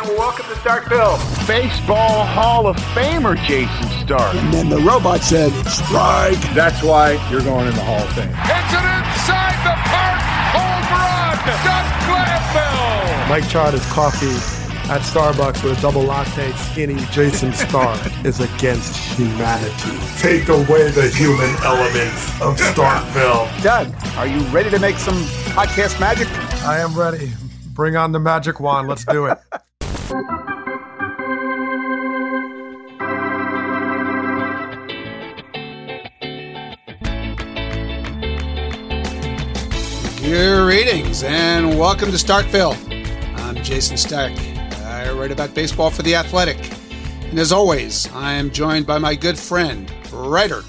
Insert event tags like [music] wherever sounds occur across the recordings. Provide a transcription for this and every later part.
and welcome to Starkville. Baseball Hall of Famer Jason Stark. And then the robot said, strike. That's why you're going in the Hall of Fame. It's an inside the park home run. Doug Glanville. Mike tried is coffee at Starbucks with a double latte skinny Jason Stark [laughs] is against humanity. Take away the human elements of Starkville. Doug, are you ready to make some podcast magic? I am ready. Bring on the magic wand. Let's do it. [laughs] Greetings and welcome to Starkville. I'm Jason Stark. I write about baseball for The Athletic. And as always, I am joined by my good friend, writer,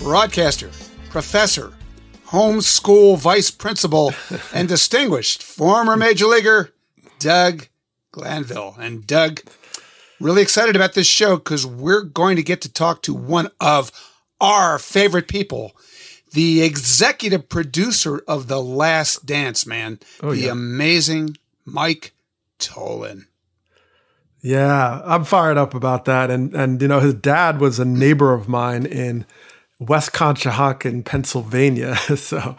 broadcaster, professor, homeschool vice principal, [laughs] and distinguished former major leaguer, Doug Glanville. And Doug, really excited about this show because we're going to get to talk to one of our favorite people, the executive producer of The Last Dance, man, Oh, the yeah. amazing Mike Tollin. Yeah, I'm fired up about that. And and you know, his dad was a neighbor of mine in West Conshohocken, Pennsylvania. [laughs] so,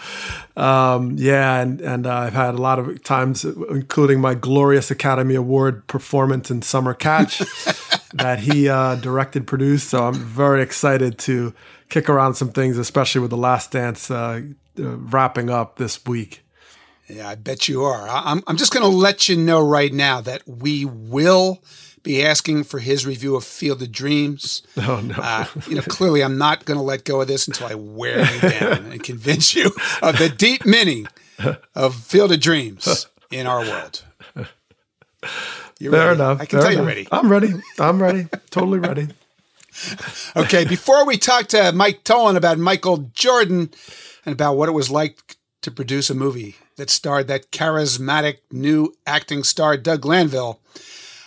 um, yeah, and and uh, I've had a lot of times, including my glorious Academy Award performance in Summer Catch [laughs] that he uh, directed, produced. So I'm very excited to kick around some things, especially with the Last Dance uh, uh, wrapping up this week. Yeah, I bet you are. I'm, I'm just going to let you know right now that we will be asking for his review of Field of Dreams. [laughs] Oh no! Uh, you know, clearly I'm not going to let go of this until I wear you [laughs] down and convince you of the deep meaning of Field of Dreams in our world. [laughs] You're Fair ready. enough. I can fair tell you're ready. I'm ready. I'm ready. totally ready. [laughs] Okay, before we talk to Mike Tollin about Michael Jordan and about what it was like to produce a movie that starred that charismatic new acting star Doug Glanville,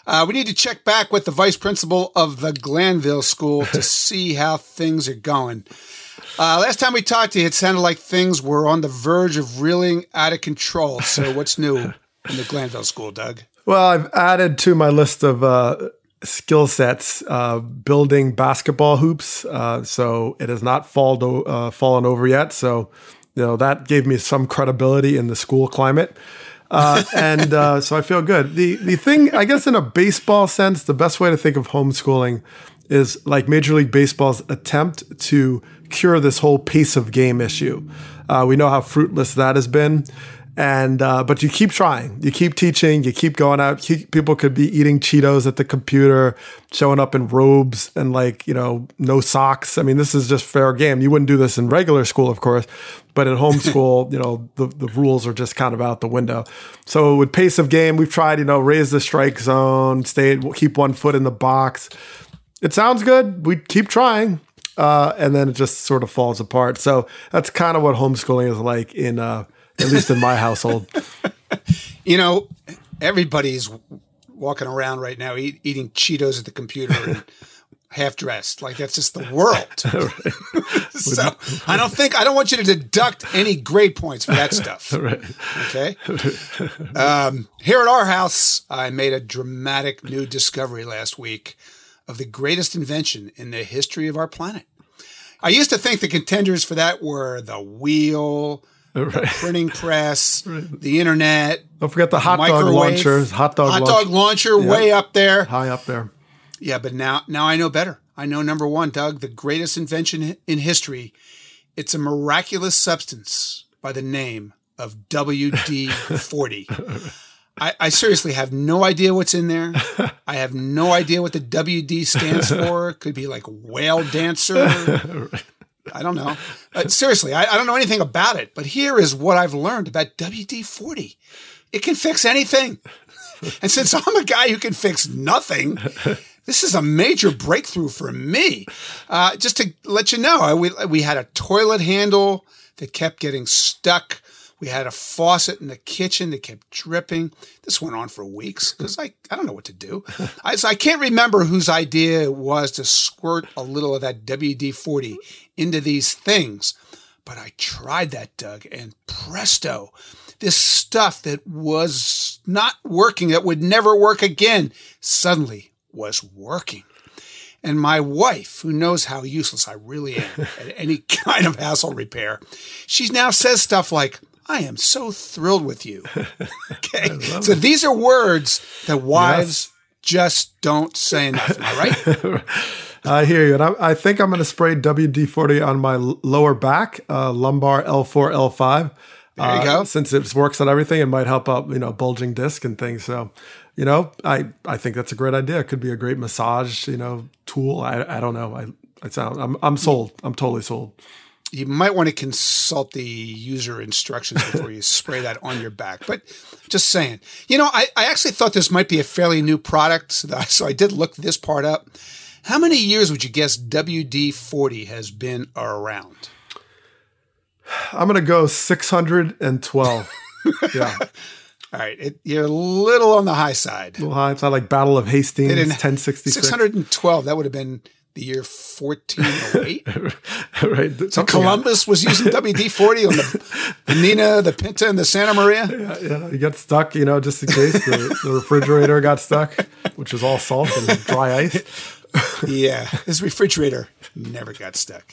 uh, we need to check back with the vice principal of the Glanville School to [laughs] see how things are going. Uh, last time we talked to you, it sounded like things were on the verge of reeling out of control. So, what's new in the Glanville School, Doug? Well, I've added to my list of uh, skill sets uh, building basketball hoops. Uh, so it has not falled o- uh, fallen over yet. So you know that gave me some credibility in the school climate. Uh, [laughs] and uh, so I feel good. The the thing, I guess, in a baseball sense, the best way to think of homeschooling is like Major League Baseball's attempt to cure this whole pace of game issue. Uh, we know how fruitless that has been, and uh, but you keep trying, you keep teaching, you keep going out. People could be eating Cheetos at the computer, showing up in robes and like you know no socks. I mean, this is just fair game. You wouldn't do this in regular school, of course, but in homeschool, [laughs] you know the the rules are just kind of out the window. So with pace of game, we've tried you know raise the strike zone, stay keep one foot in the box it sounds good. We keep trying. Uh, and then it just sort of falls apart. So that's kind of what homeschooling is like in, uh, at least in my household. [laughs] You know, everybody's walking around right now eat, eating Cheetos at the computer and [laughs] half dressed. Like that's just the world. [laughs] so I don't think I don't want you to deduct any grade points for that stuff. Okay. Um, here at our house, I made a dramatic new discovery last week of the greatest invention in the history of our planet. I used to think the contenders for that were the wheel, [laughs] Right. printing press, [laughs] the internet, Don't forget the hot dog launcher. Hot dog, hot launch- dog launcher way up there. high up there. Yeah, but now now I know better. I know number one, Doug, the greatest invention in history. It's a miraculous substance by the name of WD forty. [laughs] I, I seriously have no idea what's in there. I have no idea what the WD stands for. Could be like whale dancer. I don't know. Uh, seriously, I, I don't know anything about it. But here is what I've learned about WD forty. It can fix anything. And since [laughs] I'm a guy who can fix nothing, this is a major breakthrough for me. Uh, just to let you know, I- we, we had a toilet handle that kept getting stuck. We had a faucet in the kitchen that kept dripping. This went on for weeks because I, I don't know what to do. [laughs] I, so I can't remember whose idea it was to squirt a little of that WD 40 into these things. But I tried that, Doug, and presto, this stuff that was not working, that would never work again, suddenly was working. And my wife, who knows how useless I really am at any [laughs] kind of hassle repair, she now says stuff like, I am so thrilled with you. [laughs] okay. So these are words that wives yes. just don't say [laughs] enough. Right? I hear you. And I, I think I'm going to spray WD 40 on my lower back, uh, lumbar L4, L5. There you uh, go. Since it works on everything, it might help out, you know, bulging disc and things. So, you know, I, I think that's a great idea. It could be a great massage, you know, tool. I, I don't know. I, I sound, I'm, I'm sold. I'm totally sold. You might want to consult the user instructions before you spray that on your back. But just saying, you know, I, I actually thought this might be a fairly new product. So [laughs] I did look this part up. How many years would you guess WD 40 has been around? I'm going to go 612. [laughs] yeah. All right, it, you're a little on the high side. A little high. It's not like Battle of Hastings, 1066. 612. That would have been the year 1408. [laughs] right. So Columbus was using WD 40 on the, the, [laughs] Nina, the Pinta, and the Santa Maria. Yeah, yeah. You got stuck, you know, just in case the, the refrigerator got stuck, which was all salt and dry ice. yeah, his refrigerator never got stuck.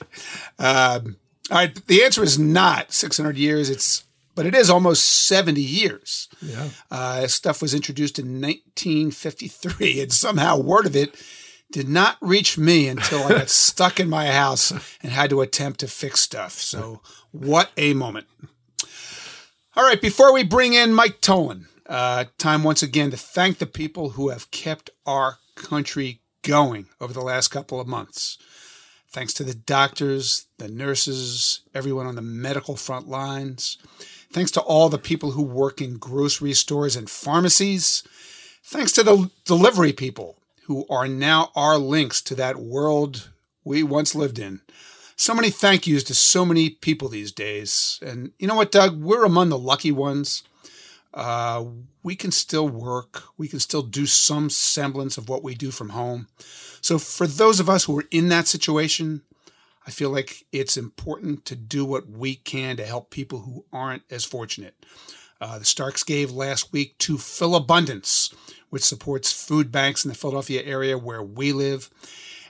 Um, all right, the answer is not 600 years. It's but it is almost 70 years. Yeah. Uh, stuff was introduced in 1953, and somehow word of it did not reach me until I got [laughs] stuck in my house and had to attempt to fix stuff. So, what a moment. All right, before we bring in Mike Tollin, uh, time once again to thank the people who have kept our country going over the last couple of months. Thanks to the doctors, the nurses, everyone on the medical front lines. Thanks to all the people who work in grocery stores and pharmacies. Thanks to the delivery people who are now our links to that world we once lived in. So many thank yous to so many people these days. And you know what, Doug? We're among the lucky ones. Uh, we can still work. We can still do some semblance of what we do from home. So, for those of us who are in that situation, I feel like it's important to do what we can to help people who aren't as fortunate. Uh, the Starks gave last week to Philabundance, which supports food banks in the Philadelphia area where we live.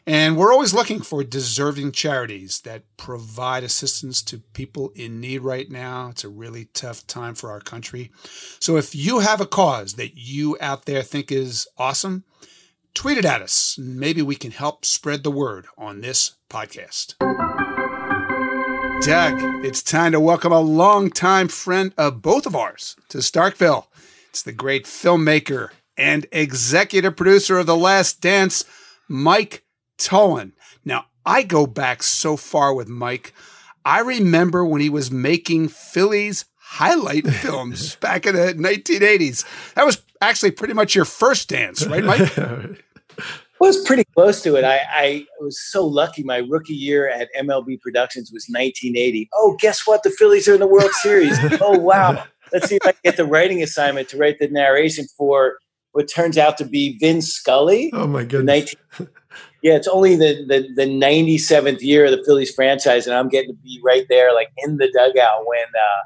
And we're always looking for deserving charities that provide assistance to people in need right now. It's a really tough time for our country. So if you have a cause that you out there think is awesome, tweet it at us. Maybe we can help spread the word on this podcast. Doug, it's time to welcome a longtime friend of both of ours to Starkville. It's the great filmmaker and executive producer of The Last Dance, Mike Tollin. Now, I go back so far with Mike. I remember when he was making Phillies highlight [laughs] films back in the 1980s. That was actually pretty much your first dance, right, Mike? [laughs] was pretty close to it. I, I, was so lucky. My rookie year at MLB Productions was 1980. Oh, guess what? The Phillies are in the World Series. [laughs] oh, wow. Let's see if I can get the writing assignment to write the narration for what turns out to be Vin Scully. Oh, my goodness. 19, yeah, it's only the, the, the 97th year of the Phillies franchise, and I'm getting to be right there, like in the dugout when uh,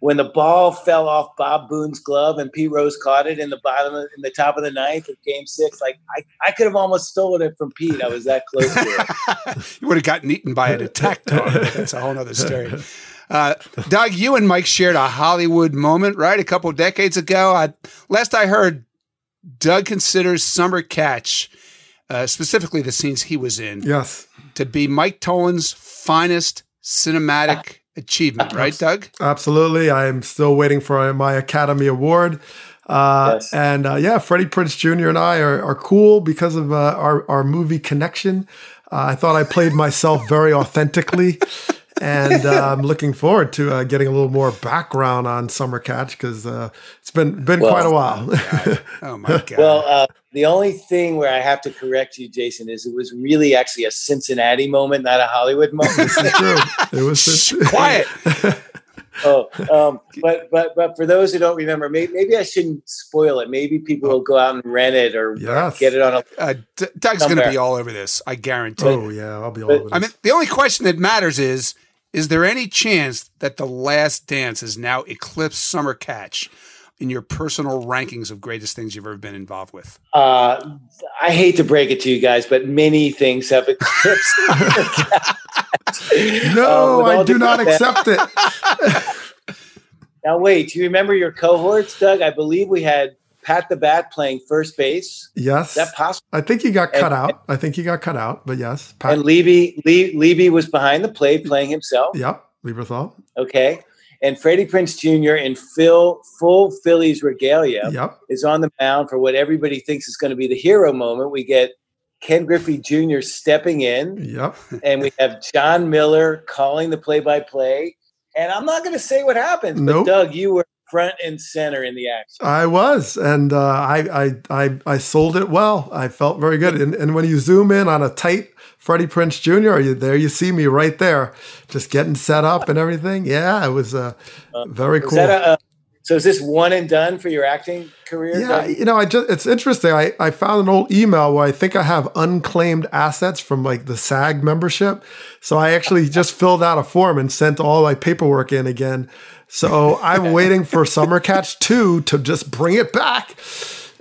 when the ball fell off Bob Boone's glove and Pete Rose caught it in the bottom of, in the top of the ninth of game six. Like I, I could have almost stolen it from Pete. I was that close to it. [laughs] you would have gotten eaten by an attack dog. That's a whole other story. Uh, Doug, you and Mike shared a Hollywood moment, right? A couple decades ago. I, last I heard, Doug considers Summer Catch, uh, specifically the scenes he was in, yes, to be Mike Tollin's finest cinematic [laughs] achievement, right, Doug? Absolutely. I am still waiting for my Academy Award. Uh, yes. And uh, yeah, Freddie Prinze Jr. and I are, are cool because of uh, our, our movie connection. Uh, I thought I played myself very authentically. [laughs] and uh, I'm looking forward to uh, getting a little more background on Summer Catch because it's been been well, quite a while. oh, [laughs] oh my god! Well, the only thing where I have to correct you, Jason, is it was really actually a Cincinnati moment, not a Hollywood moment. this is true. It was [laughs] quiet. oh, um, [laughs] but but but for those who don't remember, maybe, maybe, I shouldn't spoil it. Maybe people will go out and rent it or yes. get it on a. Uh, D- Doug's going to be all over this. I guarantee. Oh yeah, I'll be all but, over. This. I mean, the only question that matters is is there any chance that The Last Dance has now eclipsed Summer Catch in your personal rankings of greatest things you've ever been involved with? Uh, I hate to break it to you guys, but many things have eclipsed. [laughs] No, Uh, I do not accept it. [laughs] now, wait, do you remember your cohorts, Doug? I believe we had Pat the Bat playing first base. Yes. Is that possible? I think he got And- cut out. I think he got cut out, but yes. Pat, And Levy, Le- Levy was behind the plate playing himself. yep. Lieberthal. Okay. And Freddie Prinze Jr. in Phil, full Phillies regalia Yep. is on the mound for what everybody thinks is going to be the hero moment. We get Ken Griffey Jr. stepping in, Yep. and we have Jon Miller calling the play by play. And I'm not going to say what happens, Nope. but Doug, you were front and center in the action. I was, and uh, I, I, I, I sold it well. I felt very good. And, and when you zoom in on a tight Freddie Prinze Jr., you, there you see me right there, just getting set up and everything. Yeah, it was uh, very Is cool. that a, uh, so is this one and done for your acting career? Yeah, Doug? you know, I just it's interesting. I, I found an old email where I think I have unclaimed assets from like the SAG membership. So I actually [laughs] just filled out a form and sent all my paperwork in again. So I'm waiting for Summer Catch 2 to just bring it back.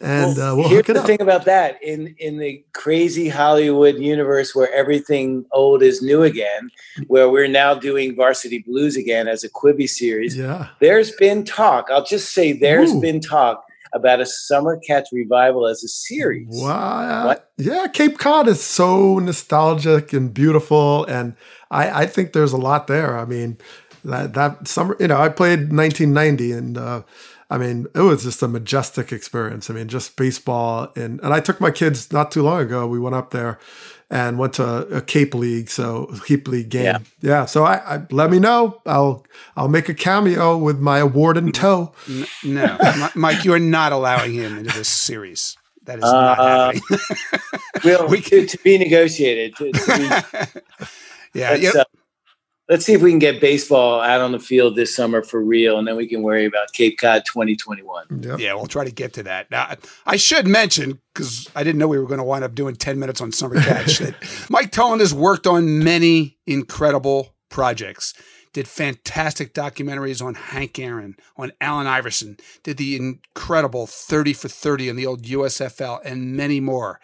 And Well, uh, we'll here's the up. thing about that in in the crazy Hollywood universe where everything old is new again, where we're now doing Varsity Blues again as a Quibi series. Yeah. There's been talk. I'll just say there's Ooh. been talk about a Summer Catch revival as a series. Wow. What? Yeah, Cape Cod is so nostalgic and beautiful. And I, I think there's a lot there. I mean, that, that summer, you know, I played 1990 and, uh, I mean, it was just a majestic experience. I mean, just baseball and and I took my kids not too long ago. We went up there and went to a Cape League, so Cape League game. Yeah. Yeah. so I, I let me know. I'll I'll make a cameo with my award in tow. N- No, Mike, you are not allowing him into this series. That is not Uh, happening. Will [laughs] We to, to be negotiated. To, to be, [laughs] yeah, let's, uh, let's see if we can get baseball out on the field this summer for real, and then we can worry about Cape Cod 2021. Yep. yeah. We'll try to get to that. Now, I should mention because I didn't know we were going to wind up doing ten minutes on Summer Catch. [laughs] that Mike Tollin has worked on many incredible projects. Did fantastic documentaries on Hank Aaron, on Allen Iverson. Did the incredible 30 for 30 on the old USFL, and many more.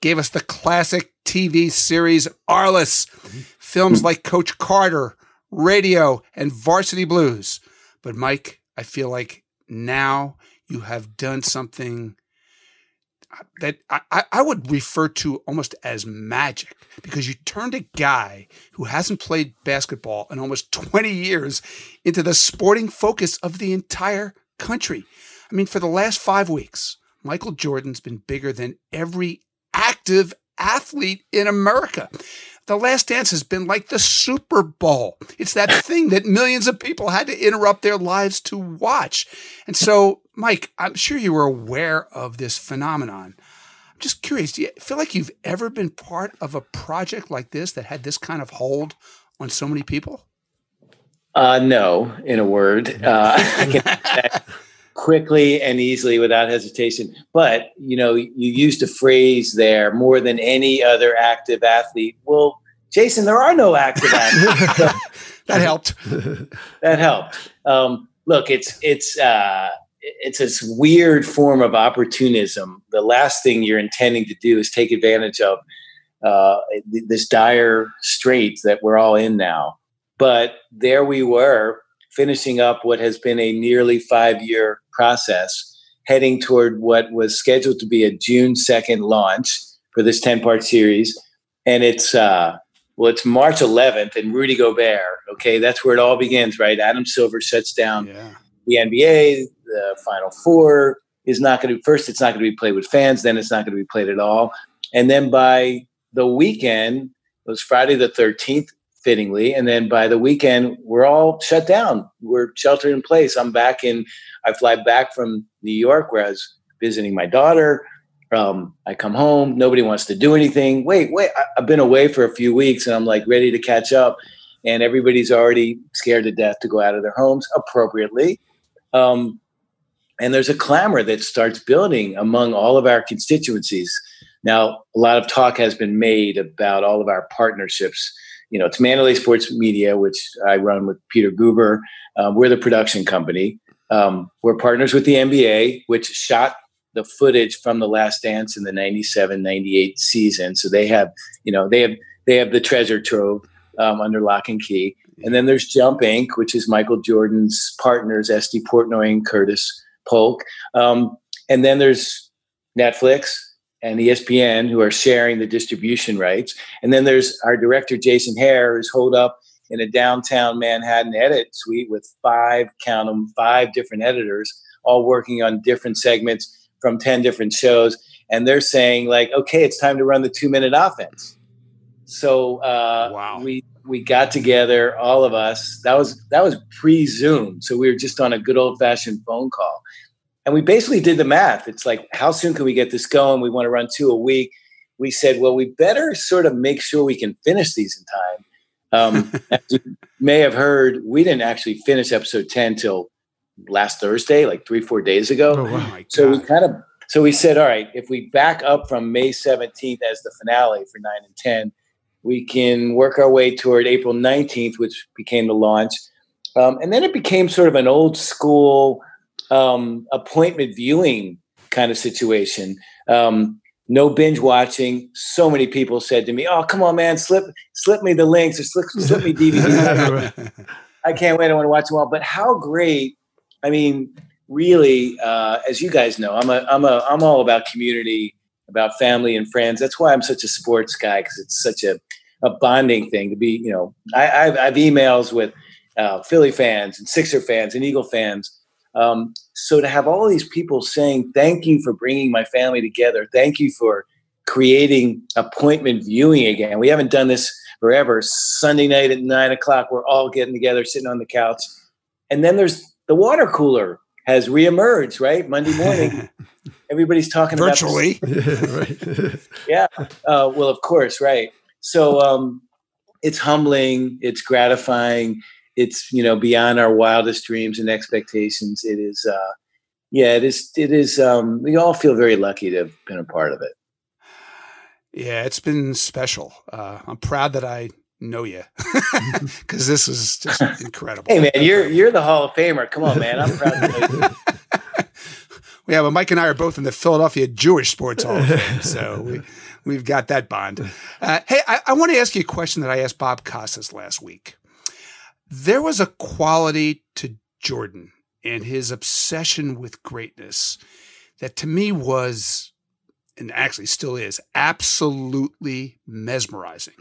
Gave us the classic TV series Arliss, mm-hmm. Films hmm. like Coach Carter, Radio, and Varsity Blues. But Mike, I feel like now you have done something uh, that I, I- I would refer to almost as magic because you turned a guy who hasn't played basketball in almost [laughs] 20 years into the sporting focus of the entire country. I mean, for the last five weeks, Michael Jordan's been bigger than every active athlete in America. The Last Dance has been like the Super Bowl. It's that [laughs] thing that millions of people had to interrupt their lives to watch. And so, Mike, I'm sure you were aware of this phenomenon. I'm just curious, do you feel like you've ever been part of a project like this that had this kind of hold on so many people? Uh, no, in a word, uh, [laughs] [laughs] I can answer that quickly and easily without hesitation. But you know, you used a phrase there more than any other active athlete. Well, Jason, there are no active athletes. So [laughs] That helped. [laughs] that helped. Um, look, it's it's uh, it's this weird form of opportunism. The last thing you're intending to do is take advantage of uh, this dire strait that we're all in now. But there we were, finishing up what has been a nearly five year process, heading toward what was scheduled to be a June 2nd launch for this 10 part series. And it's, uh, well, it's March 11th and Rudy Gobert. Okay. That's where it all begins, right? Adam Silver shuts down Yeah. the NBA, the Final Four is not going to first. It's not going to be played with fans. Then it's not going to be played at all. And then by the weekend, it was Friday the thirteenth, fittingly. And then by the weekend, we're all shut down. We're sheltered in place. I'm back in. I fly back from New York, where I was visiting my daughter. Um, I come home. Nobody wants to do anything. Wait, wait. I, I've been away for a few weeks, and I'm like ready to catch up. And everybody's already scared to death to go out of their homes appropriately. Um, and there's a clamor that starts building among all of our constituencies. Now, a lot of talk has been made about all of our partnerships you know, it's Mandalay Sports Media, which I run with Peter Guber. Um, we're the production company. Um, we're partners with the NBA, which shot the footage from the last dance in the 97 98 season so they have you know they have they have the treasure trove um, under lock and key and then there's jump inc which is michael jordan's partners estee portnoy and curtis polk um, and then there's netflix and espn who are sharing the distribution rights. And then there's our director jason hehir who's holed up in a downtown manhattan edit suite with five count them five different editors all working on different segments from 10 different shows. And they're saying like okay it's time to run the two minute offense. So uh, wow. we we got together all of us. That was that was pre zoom so we were just on a good old fashioned phone call and we basically did the math it's like how soon can we get this going we want to run two a week we said well we better sort of make sure we can finish these in time um, [laughs] as you may have heard we didn't actually finish episode 10 till last Thursday, like three, four days ago. Oh, wow. So we kind of so we said, all right, if we back up from May 17th as the finale for nine and 10, we can work our way toward April 19th, which became the launch. Um, and then it became sort of an old school um, appointment viewing kind of situation. Um, no binge watching. So many people said to me, "Oh, come on, man, slip slip me the links or slip, slip me DVDs." [laughs] I can't wait. I want to watch them all. But how great I mean, really, uh, as you guys know, I'm a, I'm a, I'm all about community, about family and friends. That's why I'm such a sports guy because it's such a, a bonding thing to be. You know, I, I've, I've emails with uh, Philly fans and Sixer fans and Eagle fans. Um, so to have all these people saying thank you for bringing my family together, thank you for creating appointment viewing again. We haven't done this forever. Sunday night at nine o'clock, we're all getting together, sitting on the couch, and then there's the water cooler has reemerged, right? Monday morning, [laughs] everybody's talking virtually. [laughs] [laughs] about yeah. Uh, well, of course, right. So um, it's humbling. It's gratifying. It's you know beyond our wildest dreams and expectations. It is. Uh, yeah, it is. It is. Um, we all feel very lucky to have been a part of it. Yeah, it's been special. Uh, I'm proud that I know you [laughs] because [laughs] this is just incredible. Hey man, you're you're the Hall of Famer. Come on, man, I'm proud to know you. [laughs] yeah, but Mike and I are both in the Philadelphia Jewish Sports Hall of Fame, so we we've got that bond. Uh, hey, I, I want to ask you a question that I asked Bob Costas last week. There was a quality to Jordan and his obsession with greatness that to me was and actually still is absolutely mesmerizing.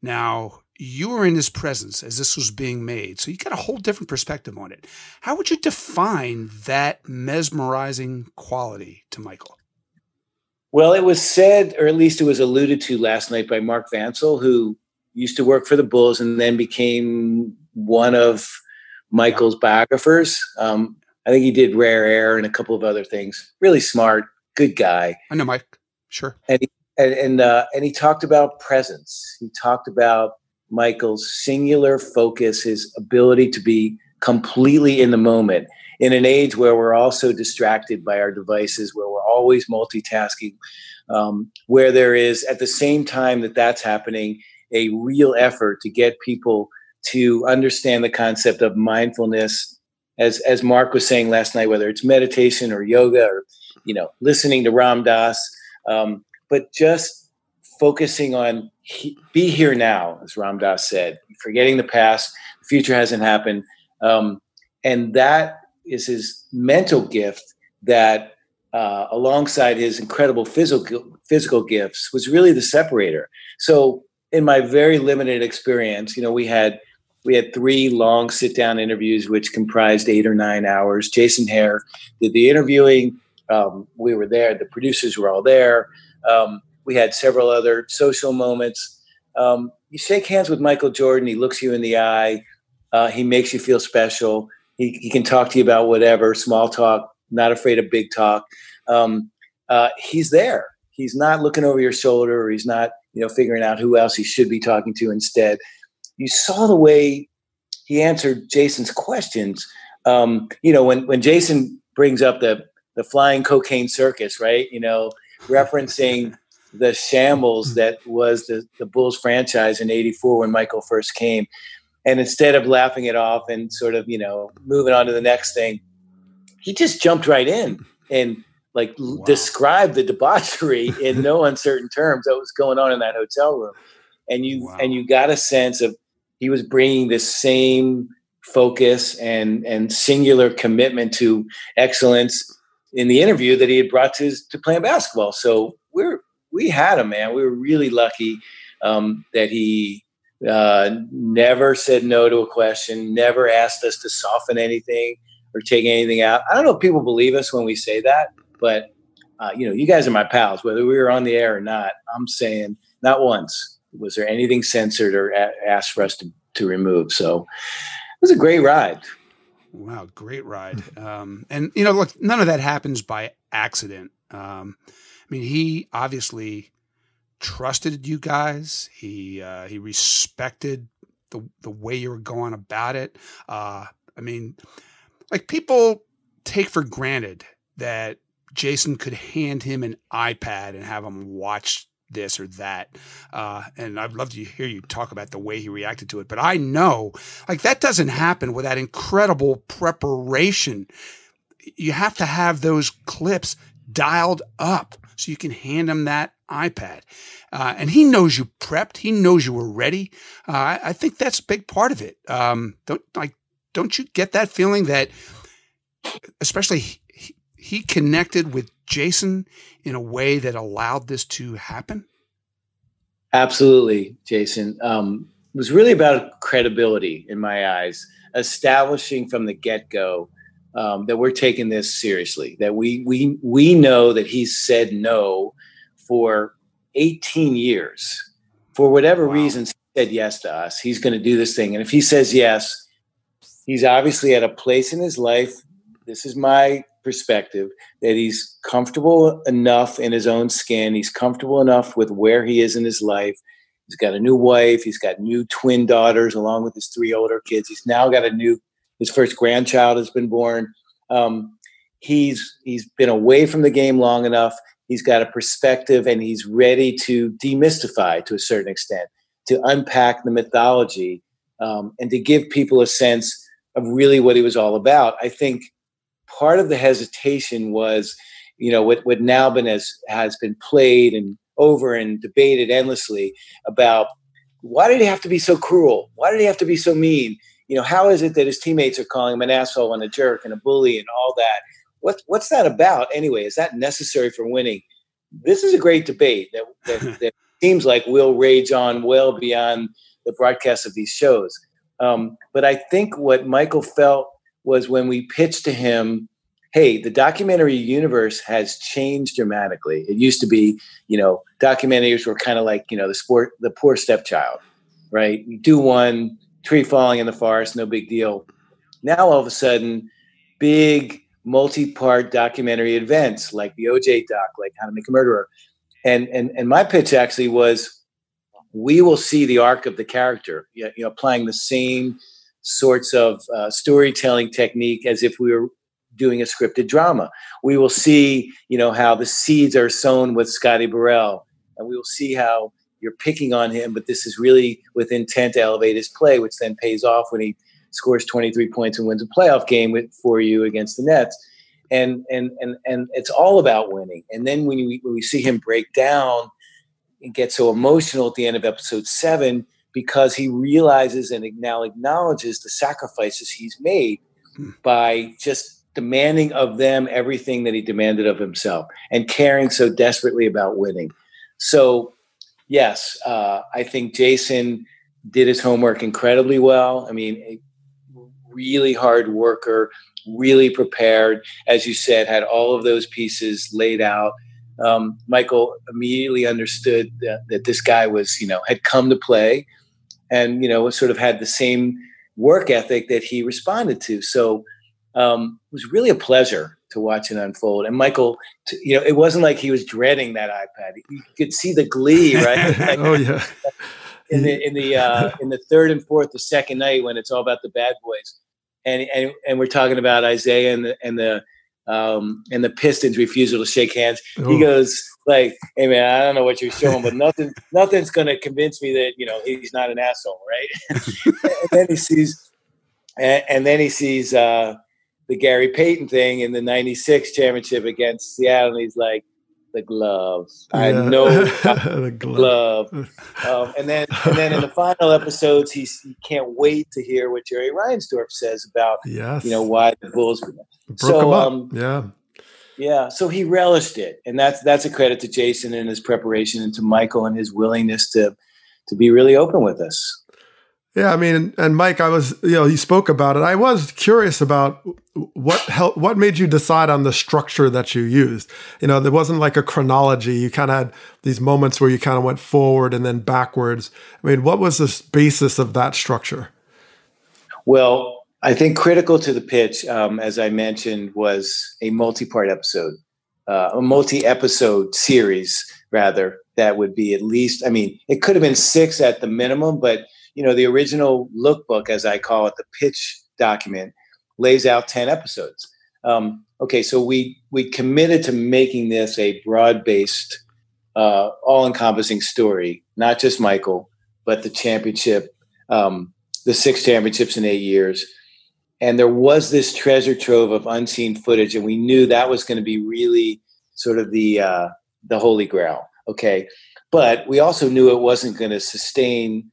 Now, you were in his presence as this was being made, so you got a whole different perspective on it. How would you define that mesmerizing quality to Michael? Well, it was said, or at least it was alluded to last night by Mark Vancil, who used to work for the Bulls and then became one of Michael's biographers. Um, I think he did Rare Air and a couple of other things. Really smart, good guy. I know Mike. Sure. And he, and and, uh, and he talked about presence. He talked about Michael's singular focus, his ability to be completely in the moment in an age where we're also distracted by our devices, where we're always multitasking, um, where there is at the same time that that's happening a real effort to get people to understand the concept of mindfulness as as mark was saying last night whether it's meditation or yoga or you know listening to ram dass um, but just focusing on he, be here now, as Ram Dass said, forgetting the past, the future hasn't happened. Um, and that is his mental gift that, uh, alongside his incredible physical, physical gifts, was really the separator. So, in my very limited experience, you know, we had we had three long sit down interviews, which comprised eight or nine hours. Jason Hehir did the interviewing. Um, we were there. The producers were all there. Um, we had several other social moments. Um, you shake hands with Michael Jordan. He looks you in the eye. Uh, he makes you feel special. He, he, can talk to you about whatever, small talk, not afraid of big talk. Um, uh, he's there. He's not looking over your shoulder or he's not, you know, figuring out who else he should be talking to instead. You saw the way he answered Jason's questions. Um, you know, when, when Jason brings up the, the flying cocaine circus, right? You know, referencing the shambles that was the, the Bulls franchise in 84 when Michael first came. And instead of laughing it off and sort of, you know, moving on to the next thing, he just jumped right in and like wow. described the debauchery in no [laughs] uncertain terms that was going on in that hotel room. And you wow. and you got a sense of he was bringing this same focus and and singular commitment to excellence in the interview that he had brought to his, to playing basketball. So we're we had him, man. We were really lucky um, that he uh, never said no to a question, never asked us to soften anything or take anything out. I don't know if people believe us when we say that, but uh, you know, you guys are my pals, whether we were on the air or not. I'm saying not once was there anything censored or a- asked for us to, to remove. So it was a great ride. Wow, great ride. Um, and you know, look, none of that happens by accident. Um, I mean, he obviously trusted you guys. He uh, he respected the the way you were going about it. Uh, I mean, like people take for granted that Jason could hand him an iPad and have him watch this or that. Uh, and I'd love to hear you talk about the way he reacted to it. But I know, like, that doesn't happen without incredible preparation. You have to have those clips dialed up so you can hand him that iPad. Uh, and he knows you prepped. He knows you were ready. Uh, I, I, think that's a big part of it. Um, don't like, don't you get that feeling that, especially he, he connected with Jason in a way that allowed this to happen? Absolutely, Jason. Um, it was really about credibility in my eyes, establishing from the get go um, that we're taking this seriously. That we we we know that he's said no for 18 years for whatever wow. reasons. He said yes to us. He's going to do this thing, and if he says yes, he's obviously at a place in his life. This is my perspective that he's comfortable enough in his own skin. He's comfortable enough with where he is in his life. He's got a new wife. He's got new twin daughters along with his three older kids. He's now got a new his first grandchild has been born. Um, he's he's been away from the game long enough. He's got a perspective, and he's ready to demystify to a certain extent, to unpack the mythology, um, and to give people a sense of really what he was all about. I think part of the hesitation was, you know, what what now been has has been played and over and debated endlessly about why did he have to be so cruel? Why did he have to be so mean? You know, how is it that his teammates are calling him an asshole and a jerk and a bully and all that? What, what's that about anyway? Is that necessary for winning? This is a great debate that, that, [laughs] that seems like will rage on well beyond the broadcast of these shows. Um, but I think what Michael felt was when we pitched to him hey, the documentary universe has changed dramatically. It used to be, you know, documentaries were kind of like, you know, the sport, the poor stepchild, right? Do one, tree falling in the forest, no big deal. Now all of a sudden, big multi-part documentary events like the OJ doc, like How to Make a Murderer. And and and my pitch actually was we will see the arc of the character, you know, applying the same sorts of uh, storytelling technique as if we were doing a scripted drama. We will see, you know, how the seeds are sown with Scotty Burrell, and we will see how you're picking on him, but this is really with intent to elevate his play, which then pays off when he scores 23 points and wins a playoff game with, for you against the Nets. And and and and it's all about winning. And then when when we see him break down and get so emotional at the end of episode seven because he realizes and now acknowledges the sacrifices he's made hmm. by just demanding of them everything that he demanded of himself and caring so desperately about winning. So, yes, uh, I think Jason did his homework incredibly well. I mean, a really hard worker, really prepared. As you said, had all of those pieces laid out. Um, Michael immediately understood that, that this guy was, you know, had come to play and, you know, sort of had the same work ethic that he responded to. So, um, it was really a pleasure to watch it unfold. And Michael, t- you know, it wasn't like he was dreading that iPad. You could see the glee, [laughs] right? Like, oh yeah. In the in the uh, in the third and fourth, the second night when it's all about the bad boys, and and and we're talking about Isaiah and the and the um, and the Pistons' refusal to shake hands. Ooh. He goes like, "Hey man, I don't know what you're showing, but nothing, nothing's going to convince me that you know he's not an asshole, right?" [laughs] and then he sees, and, and then he sees uh, the Gary Payton thing in the '96 championship against Seattle, and he's like, "The glove, I know." [laughs] the glove. glove. Um, and then, [laughs] and then in the final episodes, he's, he can't wait to hear what Jerry Reinsdorf says about Yes. you know why the Bulls. broke so, um, yeah. Yeah, so he relished it, and that's that's a credit to Jason and his preparation, and to Michael and his willingness to to be really open with us. Yeah, I mean, and Mike, I was, you know, you spoke about it. I was curious about what help, what made you decide on the structure that you used. You know, there wasn't like a chronology. You kind of had these moments where you kind of went forward and then backwards. I mean, what was the basis of that structure? Well, I think critical to the pitch, um, as I mentioned, was a multi-part episode, uh, a multi-episode series, rather. That would be at least. I mean, it could have been six at the minimum, but you know, the original lookbook, as I call it, the pitch document, lays out ten episodes. Um, okay, so we we committed to making this a broad-based, uh, all-encompassing story, not just Michael, but the championship, um, the six championships in eight years and there was this treasure trove of unseen footage and we knew that was going to be really sort of the uh, the holy grail okay but we also knew it wasn't going to sustain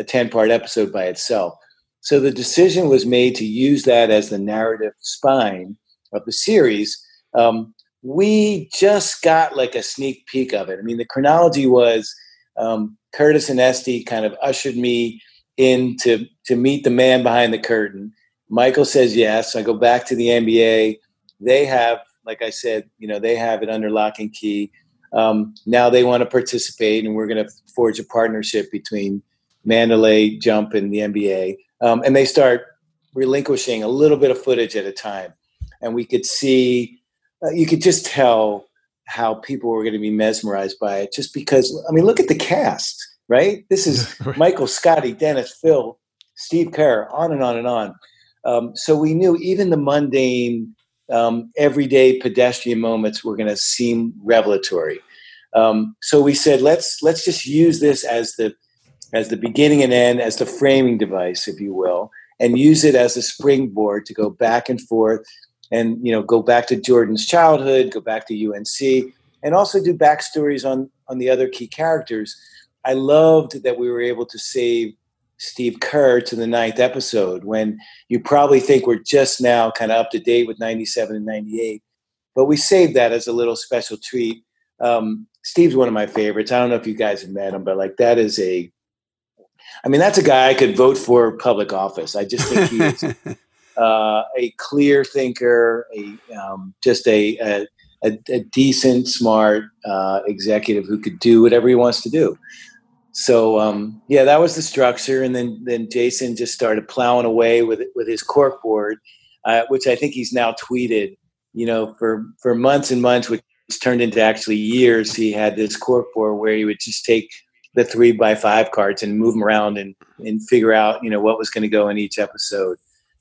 a 10 part episode by itself so the decision was made to use that as the narrative spine of the series um, we just got like a sneak peek of it i mean the chronology was um, curtis and estee kind of ushered me in to, to meet the man behind the curtain Michael says yes. I go back to the NBA. They have, like I said, you know, they have it under lock and key. Um, now they want to participate, and we're going to forge a partnership between Mandalay Jump in the NBA. Um, and they start relinquishing a little bit of footage at a time, and we could see, uh, you could just tell how people were going to be mesmerized by it, just because. I mean, look at the cast, right? This is [laughs] Michael, Scotty, Dennis, Phil, Steve Kerr, on and on and on. Um, so we knew even the mundane, um, everyday pedestrian moments were going to seem revelatory. Um, so we said, let's let's just use this as the as the beginning and end, as the framing device, if you will, and use it as a springboard to go back and forth, and you know, go back to Jordan's childhood, go back to UNC, and also do backstories on on the other key characters. I loved that we were able to save Steve Kerr to the ninth episode when you probably think we're just now kind of up to date with 97 and 98. But we saved that as a little special treat. Um, Steve's one of my favorites. I don't know if you guys have met him, but like that is a, I mean, that's a guy I could vote for public office. I just think he's [laughs] uh, a clear thinker, a um, just a, a, a, a decent, smart uh, executive who could do whatever he wants to do so um, yeah, that was the structure, and then then Jason just started plowing away with with his cork board, uh, which I think he's now tweeted. You know, for for months and months, which turned into actually years. He had this cork board where he would just take the three by five cards and move them around and and figure out you know what was going to go in each episode.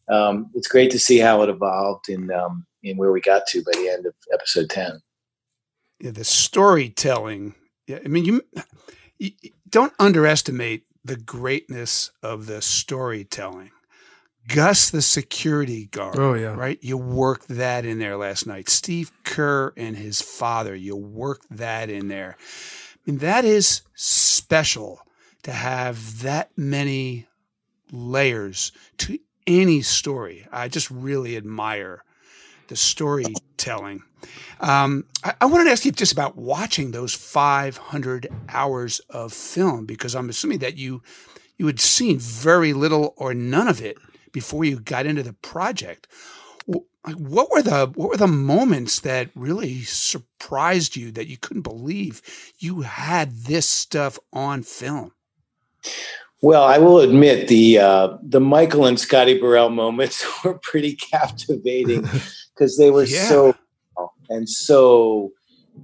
Um, it's great to see how it evolved and um, and where we got to by the end of episode ten. Yeah, the storytelling. Yeah, I mean you you don't underestimate the greatness of the storytelling. Gus, the security guard. Oh, yeah. Right? You worked that in there last night. Steve Kerr and his father, you worked that in there. Mean, that is special to have that many layers to any story. I just really admire the storytelling. Um, I, I, wanted to ask you just about watching those 500 hours of film because I'm assuming that you you had seen very little or none of it before you got into the project. What were the what were the moments that really surprised you that you couldn't believe you had this stuff on film? Well, I will admit the uh, the Michael and Scotty Burrell moments [laughs] were pretty captivating [laughs] because they were Yeah. so and so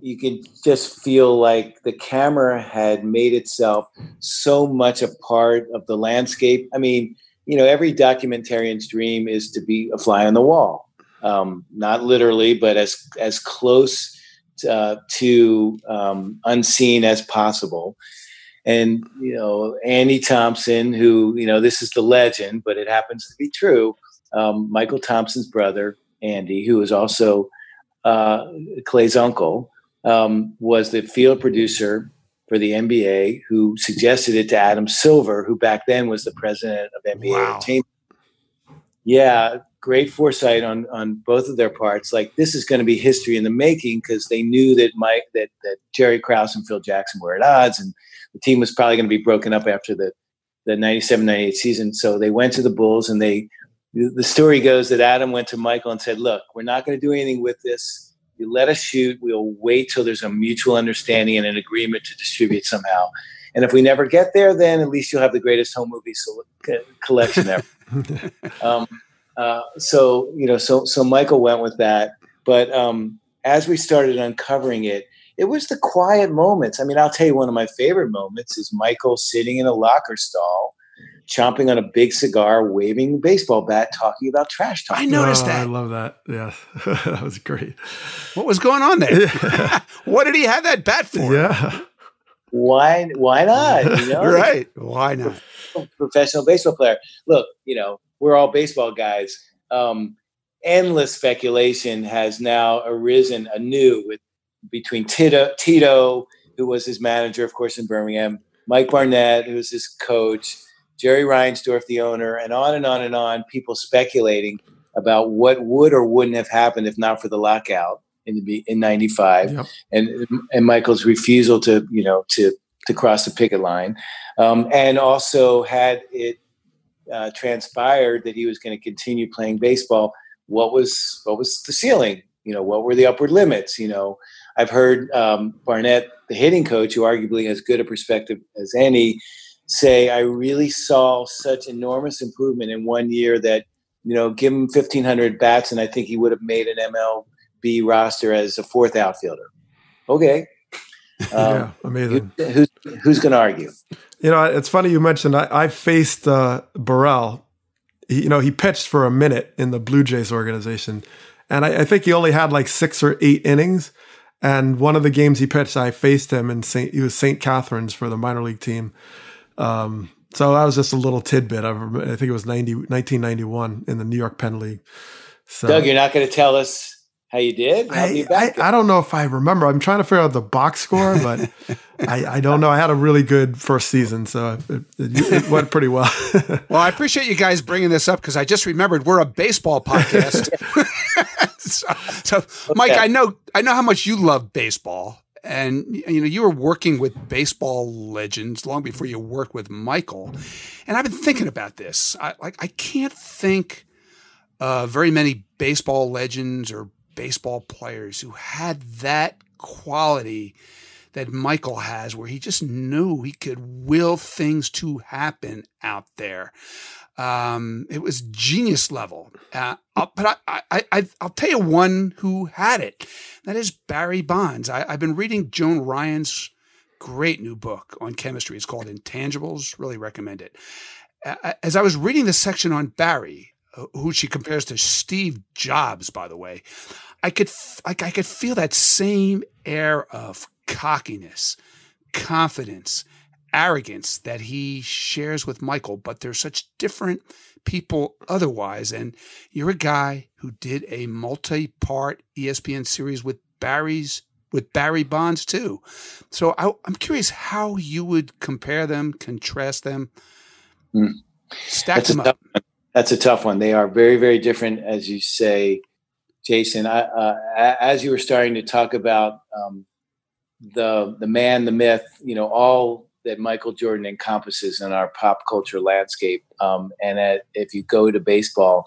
you could just feel like the camera had made itself so much a part of the landscape. I mean, you know, every documentarian's dream is to be a fly on the wall. Um, not literally, but as as close uh, to um, unseen as possible. And you know, Andy Thompson, who you know, this is the legend, but it happens to be true. Um, Mychal Thompson's brother, Andy, who is also uh, Klay's uncle, um, was the field producer for the NBA, who suggested it to Adam Silver, who back then was the president of NBA Wow. Entertainment. Yeah, great foresight on on both of their parts. Like this is going to be history in the making because they knew that Mike that that Jerry Krause and Phil Jackson were at odds, and the team was probably going to be broken up after the the 97-98 season. So they went to the Bulls, and they the story goes that Adam went to Michael and said, "Look, we're not going to do anything with this. You let us shoot. We'll wait till there's a mutual understanding and an agreement to distribute somehow." And if we never get there, then at least you'll have the greatest home movie collection ever [laughs] um, uh, so you know, so so Michael went with that. But um, as we started uncovering it, it was the quiet moments. I mean, I'll tell you one of my favorite moments is Michael sitting in a locker stall, chomping on a big cigar, waving a baseball bat, talking about trash talk. I noticed Oh, I love that. Yeah, [laughs] that was great. What was going on there? [laughs] what did he have that bat for? Yeah, Why? Why not? You know, [laughs] Right. Why not? professional baseball player. Look, you know, we're all baseball guys. Um, endless speculation has now arisen anew with between Tito, Tito, who was his manager, of course, in Birmingham, Mike Barnett, who was his coach, Jerry Reinsdorf, the owner, and on and on and on. People speculating about what would or wouldn't have happened if not for the lockout in the in '95 Yep. and and Michael's refusal to you know to to cross the picket line, um, and also had it uh, transpired that he was going to continue playing baseball. What was what was the ceiling? You know, what were the upward limits? You know, I've heard um, Barnett, the hitting coach, who arguably has good a perspective as any, say, "I really saw such enormous improvement in one year that." You know, give him fifteen hundred bats, and I think he would have made an MLB roster as a fourth outfielder. Okay, [laughs] yeah, um, amazing. who- who's who's going to argue? You know, it's funny you mentioned I, I faced uh, Burrell. He, you know, he pitched for a minute in the Blue Jays organization, and I, I think he only had like six or eight innings. And one of the games he pitched, I faced him in St. He was St. Catharines for the minor league team. Um, so that was just a little tidbit. I, rem- I think it was 90, 1991 in the New York Penn League. So Doug, you're not going to tell us how you did. How I, you I, back I don't know if I remember. I'm trying to figure out the box score, but [laughs] I, I don't know. I had a really good first season, so it, it, it went pretty well. [laughs] Well, I appreciate you guys bringing this up because I just remembered we're a baseball podcast. [laughs] so, so Mike, Okay. I know I know how much you love baseball, and you know you were working with baseball legends long before you worked with Michael. And I've been thinking about this. I like I can't think uh, very many baseball legends or baseball players who had that quality that Michael has, where he just knew he could will things to happen out there. Um, it was genius level. Uh, but I, I, I, I'll tell you one who had it. That is Barry Bonds. I, I've been reading Joan Ryan's great new book on chemistry. It's called Intangibles. Really recommend it. As I was reading the section on Barry, who she compares to Steve Jobs, by the way, I could like I could feel that same air of cockiness, confidence, arrogance that he shares with Michael, but they're such different people otherwise. And you're a guy who did a multi-part ESPN series with Barry's with Barry Bonds too. So I, I'm curious how you would compare them, contrast them, Hmm. stack That's them tough up. That's a tough one. They are very, very different, as you say, Jason. I, uh, as you were starting to talk about um, the the man, the myth, you know, all that Michael Jordan encompasses in our pop culture landscape. Um, and at, if you go to baseball,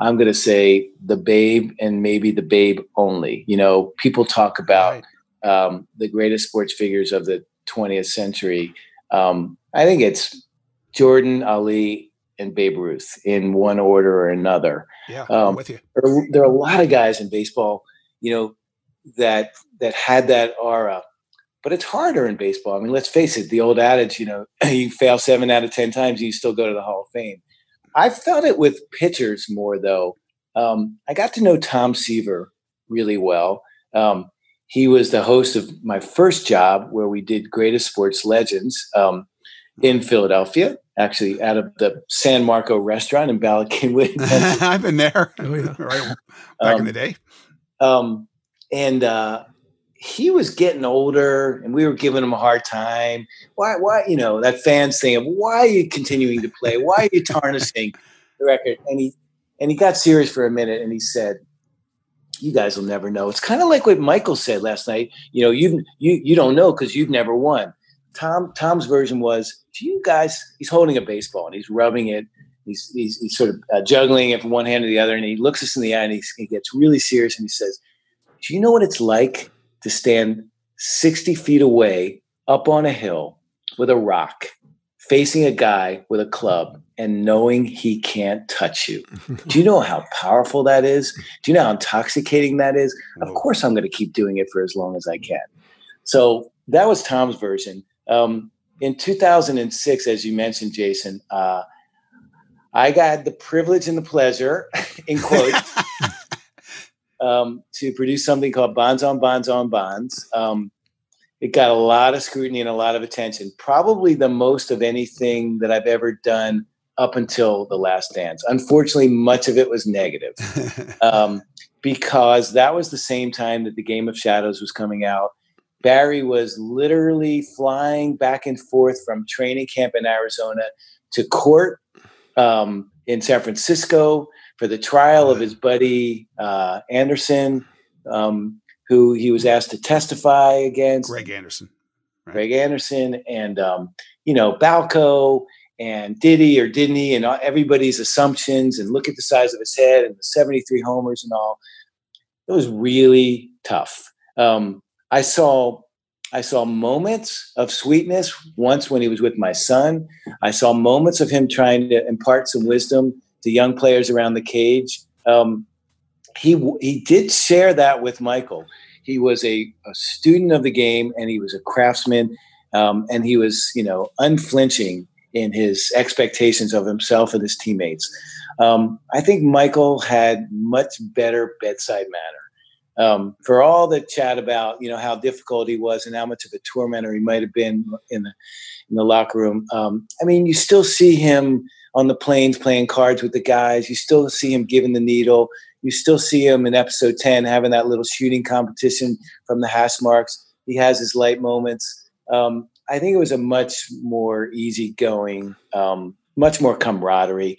I'm going to say the Babe and maybe the Babe only. You know, people talk about Right. um, the greatest sports figures of the 20th century. Um, I think it's Jordan, Ali, and Babe Ruth in one order or another. Yeah, Um, I'm with you. There are, there are a lot of guys in baseball, you know, that that had that aura. But it's harder in baseball. I mean, let's face it. The old adage, you know, [laughs] you fail seven out of ten times, you still go to the Hall of Fame. I felt it with pitchers more though. um, I got to know Tom Seaver really well. Um, he was the host of my first job where we did Greatest Sports Legends um, in Philadelphia, actually out of the San Marco restaurant in Bala Cynwyd. [laughs] I've been there. Oh, yeah. [laughs] right back in Um, the day. Um, and uh, he was getting older, and we were giving him a hard time. Why? Why? You know that fans thing of why are you continuing to play? Why are you tarnishing the record? And he and he got serious for a minute, and he said, "You guys will never know." It's kind of like what Michael said last night. You know, you you you don't know because you've never won. Tom Tom's version was, "Do you guys?" He's holding a baseball and he's rubbing it. He's he's, he's sort of uh, juggling it from one hand to the other, and he looks us in the eye and he, he gets really serious and he says, "Do you know what it's like to stand sixty feet away up on a hill with a rock, facing a guy with a club, and knowing he can't touch you? [laughs] Do you know how powerful that is? Do you know how intoxicating that is? Of course, I'm going to keep doing it for as long as I can." So that was Tom's version. Um, in 2006, as you mentioned, Jason, uh, I got the privilege and the pleasure, [laughs] in quotes, [laughs] um, to produce something called Bonds on Bonds on Bonds. Um, it got a lot of scrutiny and a lot of attention, probably the most of anything that I've ever done up until The Last Dance. Unfortunately, much of it was negative [laughs] um, because that was the same time that The Game of Shadows was coming out. Barry was literally flying back and forth from training camp in Arizona to court um, in San Francisco for the trial of his buddy uh, Anderson, um, who he was asked to testify against. Greg Anderson. Greg Anderson and um, you know Balco and did he or didn't he and everybody's assumptions and look at the size of his head and the 73 homers and all. It was really tough. Um, I saw I saw moments of sweetness once when he was with my son. I saw moments of him trying to impart some wisdom to young players around the cage. Um, he he did share that with Michael. He was a, a student of the game and he was a craftsman, um, and he was you know unflinching in his expectations of himself and his teammates. Um, I think Michael had much better bedside manner. Um, for all the chat about you know how difficult he was and how much of a tormentor he might have been in the in the locker room, um, I mean, you still see him on the planes playing cards with the guys. You still see him giving the needle. You still see him in episode 10 having that little shooting competition from the hash marks. He has his light moments. Um, I think it was a much more easygoing, um, much more camaraderie.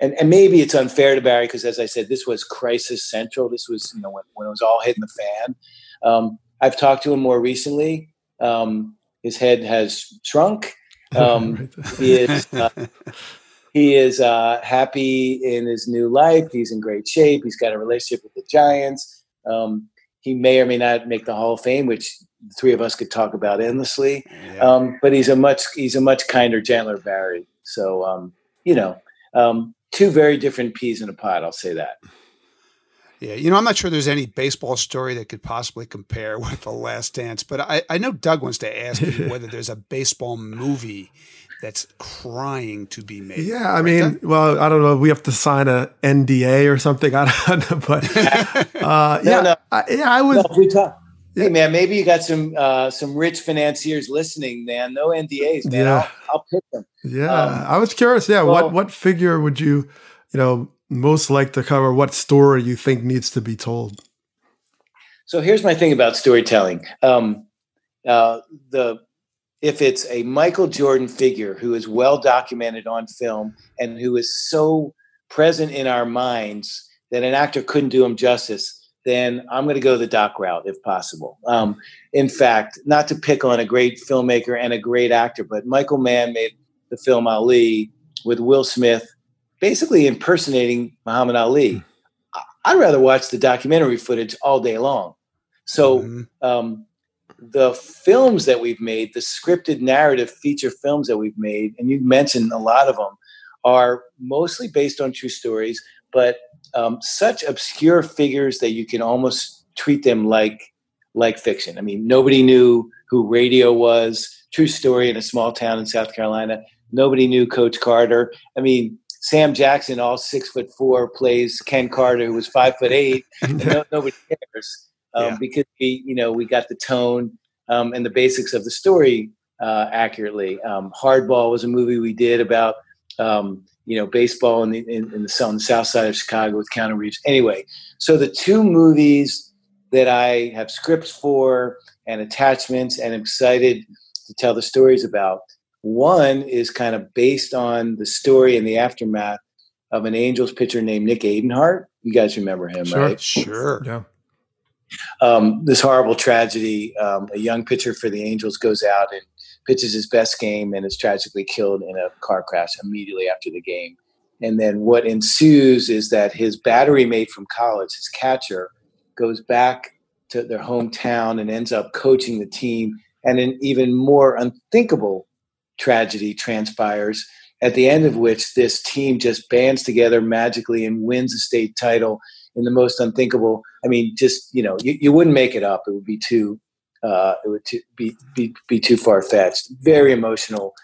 And, and maybe it's unfair to Barry because, as I said, this was crisis central. This was, you know, when, when it was all hitting the fan. Um, I've talked to him more recently. Um, his head has shrunk. [laughs] Um, he is uh, he is uh, happy in his new life. He's in great shape. He's got a relationship with the Giants. Um, he may or may not make the Hall of Fame, which the three of us could talk about endlessly. Yeah. Um, but he's a much he's a much kinder, gentler Barry. So um, you know, um, two very different peas in a pod. I'll say that. Yeah, you know, I'm not sure there's any baseball story that could possibly compare [laughs] with The Last Dance, but I, I know Doug wants to ask you [laughs] whether there's a baseball movie that's crying to be made. Yeah, I Right, mean, Doug? well, I don't know. We have to sign a NDA or something. [laughs] I don't know, but uh, yeah, no. I, yeah, I was. No, we talk. Hey man, maybe you got some uh, some rich financiers listening, man. No NDAs, man. Yeah. I'll, I'll pick them. Yeah, Um, I was curious. Yeah, what what figure would you, you know, most like to cover? What story you think needs to be told? So here's my thing about storytelling. Um, uh, the if it's a Michael Jordan figure who is well documented on film and who is so present in our minds that an actor couldn't do him justice, then I'm going to go the doc route if possible. Um, in fact, not to pick on a great filmmaker and a great actor, but Michael Mann made the film Ali with Will Smith, basically impersonating Muhammad Ali. I- I'd rather watch the documentary footage all day long. So Mhm. um, the films that we've made, the scripted narrative feature films that we've made, and you mentioned a lot of them, are mostly based on true stories, but um, such obscure figures that you can almost treat them like like fiction. I mean, nobody knew who Radio was. True story in a small town in South Carolina. Nobody knew Coach Carter. I mean, Sam Jackson, all six foot four, plays Ken Carter, who was five foot eight. [laughs] no, nobody cares um, yeah. because we, you know, we got the tone um, and the basics of the story uh, accurately. Um, Hardball was a movie we did about, um, you know, baseball in the, in, in the, on the south side of Chicago with Keanu Reeves. Anyway, so the two movies that I have scripts for and attachments and excited to tell the stories about. One is kind of based on the story and the aftermath of an Angels pitcher named Nick Adenhart. You guys remember him, sure, right? Sure. Yeah. Um, this horrible tragedy. Um, a young pitcher for the Angels goes out and pitches his best game and is tragically killed in a car crash immediately after the game. And then what ensues is that his battery mate from college, his catcher, goes back to their hometown and ends up coaching the team. And an even more unthinkable tragedy transpires, at the end of which this team just bands together magically and wins a state title in the most unthinkable. I mean, just you know, you, you wouldn't make it up. It would be too, uh, it would too, be, be be too far fetched. Very emotional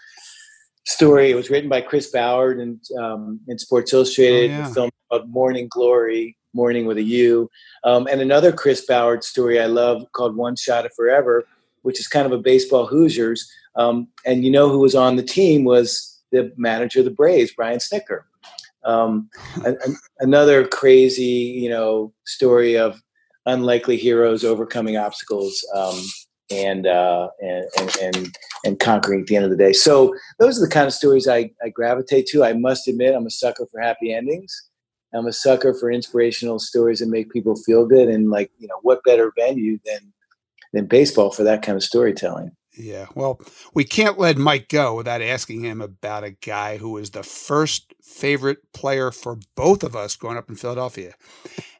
story. It was written by Chris Ballard and um, in Sports Illustrated. Oh, yeah. film called Morning Glory, Morning with a U, um, and another Chris Ballard story I love called One Shot of Forever, which is kind of a baseball Hoosiers. Um, and you know who was on the team was the manager of the Braves, Brian Snitker. Um, [laughs] a, a, another crazy, you know, story of unlikely heroes overcoming obstacles um, and, uh, and, and and and conquering at the end of the day. So those are the kind of stories I, I gravitate to. I must admit, I'm a sucker for happy endings. I'm a sucker for inspirational stories that make people feel good. And like, you know, what better venue than than baseball for that kind of storytelling? Yeah. Well, we can't let Mike go without asking him about a guy who was the first favorite player for both of us growing up in Philadelphia,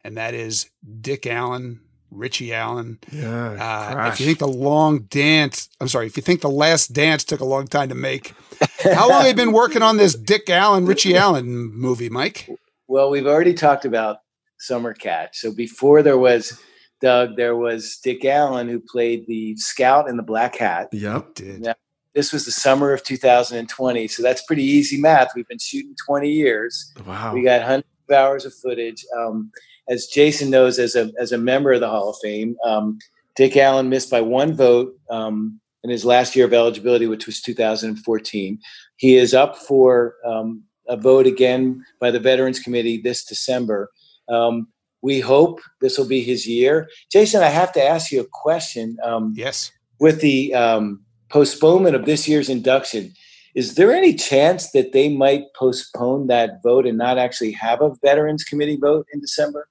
and that is Dick Allen, Richie Allen. Yeah. Uh, if you think the long dance, I'm sorry, if you think the last dance took a long time to make, how long have you been working on this Dick Allen, Richie Allen movie, Mike? Well, we've already talked about Summer Catch. So before there was Doug, there was Dick Allen who played the scout in the black hat. Yep, did. Now, this was the summer of 2020, so that's pretty easy math. We've been shooting 20 years. Wow. We got hundreds of hours of footage. Um, as Jason knows, as a as a member of the Hall of Fame, um, Dick Allen missed by one vote um, in his last year of eligibility, which was 2014. He is up for um, a vote again by the Veterans Committee this December. Um, we hope this will be his year. Jason, I have to ask you a question. Um, yes. With the um, postponement of this year's induction, is there any chance that they might postpone that vote and not actually have a Veterans Committee vote in December?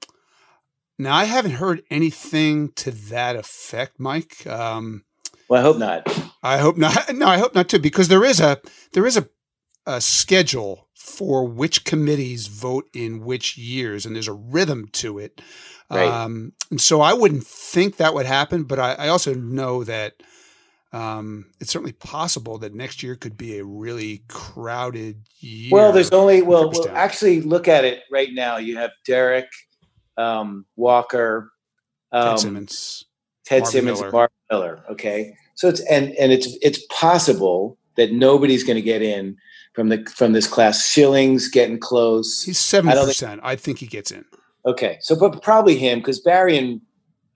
Now, I haven't heard anything to that effect, Mike. Um, well, I hope not. I hope not. [laughs] No, I hope not too, because there is a there is a, a schedule for which committees vote in which years, and there's a rhythm to it. Right. Um, and so I wouldn't think that would happen, but I, I also know that um, it's certainly possible that next year could be a really crowded year. Well, there's only well, well actually look at it right now. You have Derek um, Walker, um, Ted Simmons, Ted Marvin Simmons, Miller. Mark Miller. Okay, so it's and and it's it's possible that nobody's going to get in from the from this class. Schilling's getting close. He's seven percent. I think he gets in. Okay, so but probably him because Barry and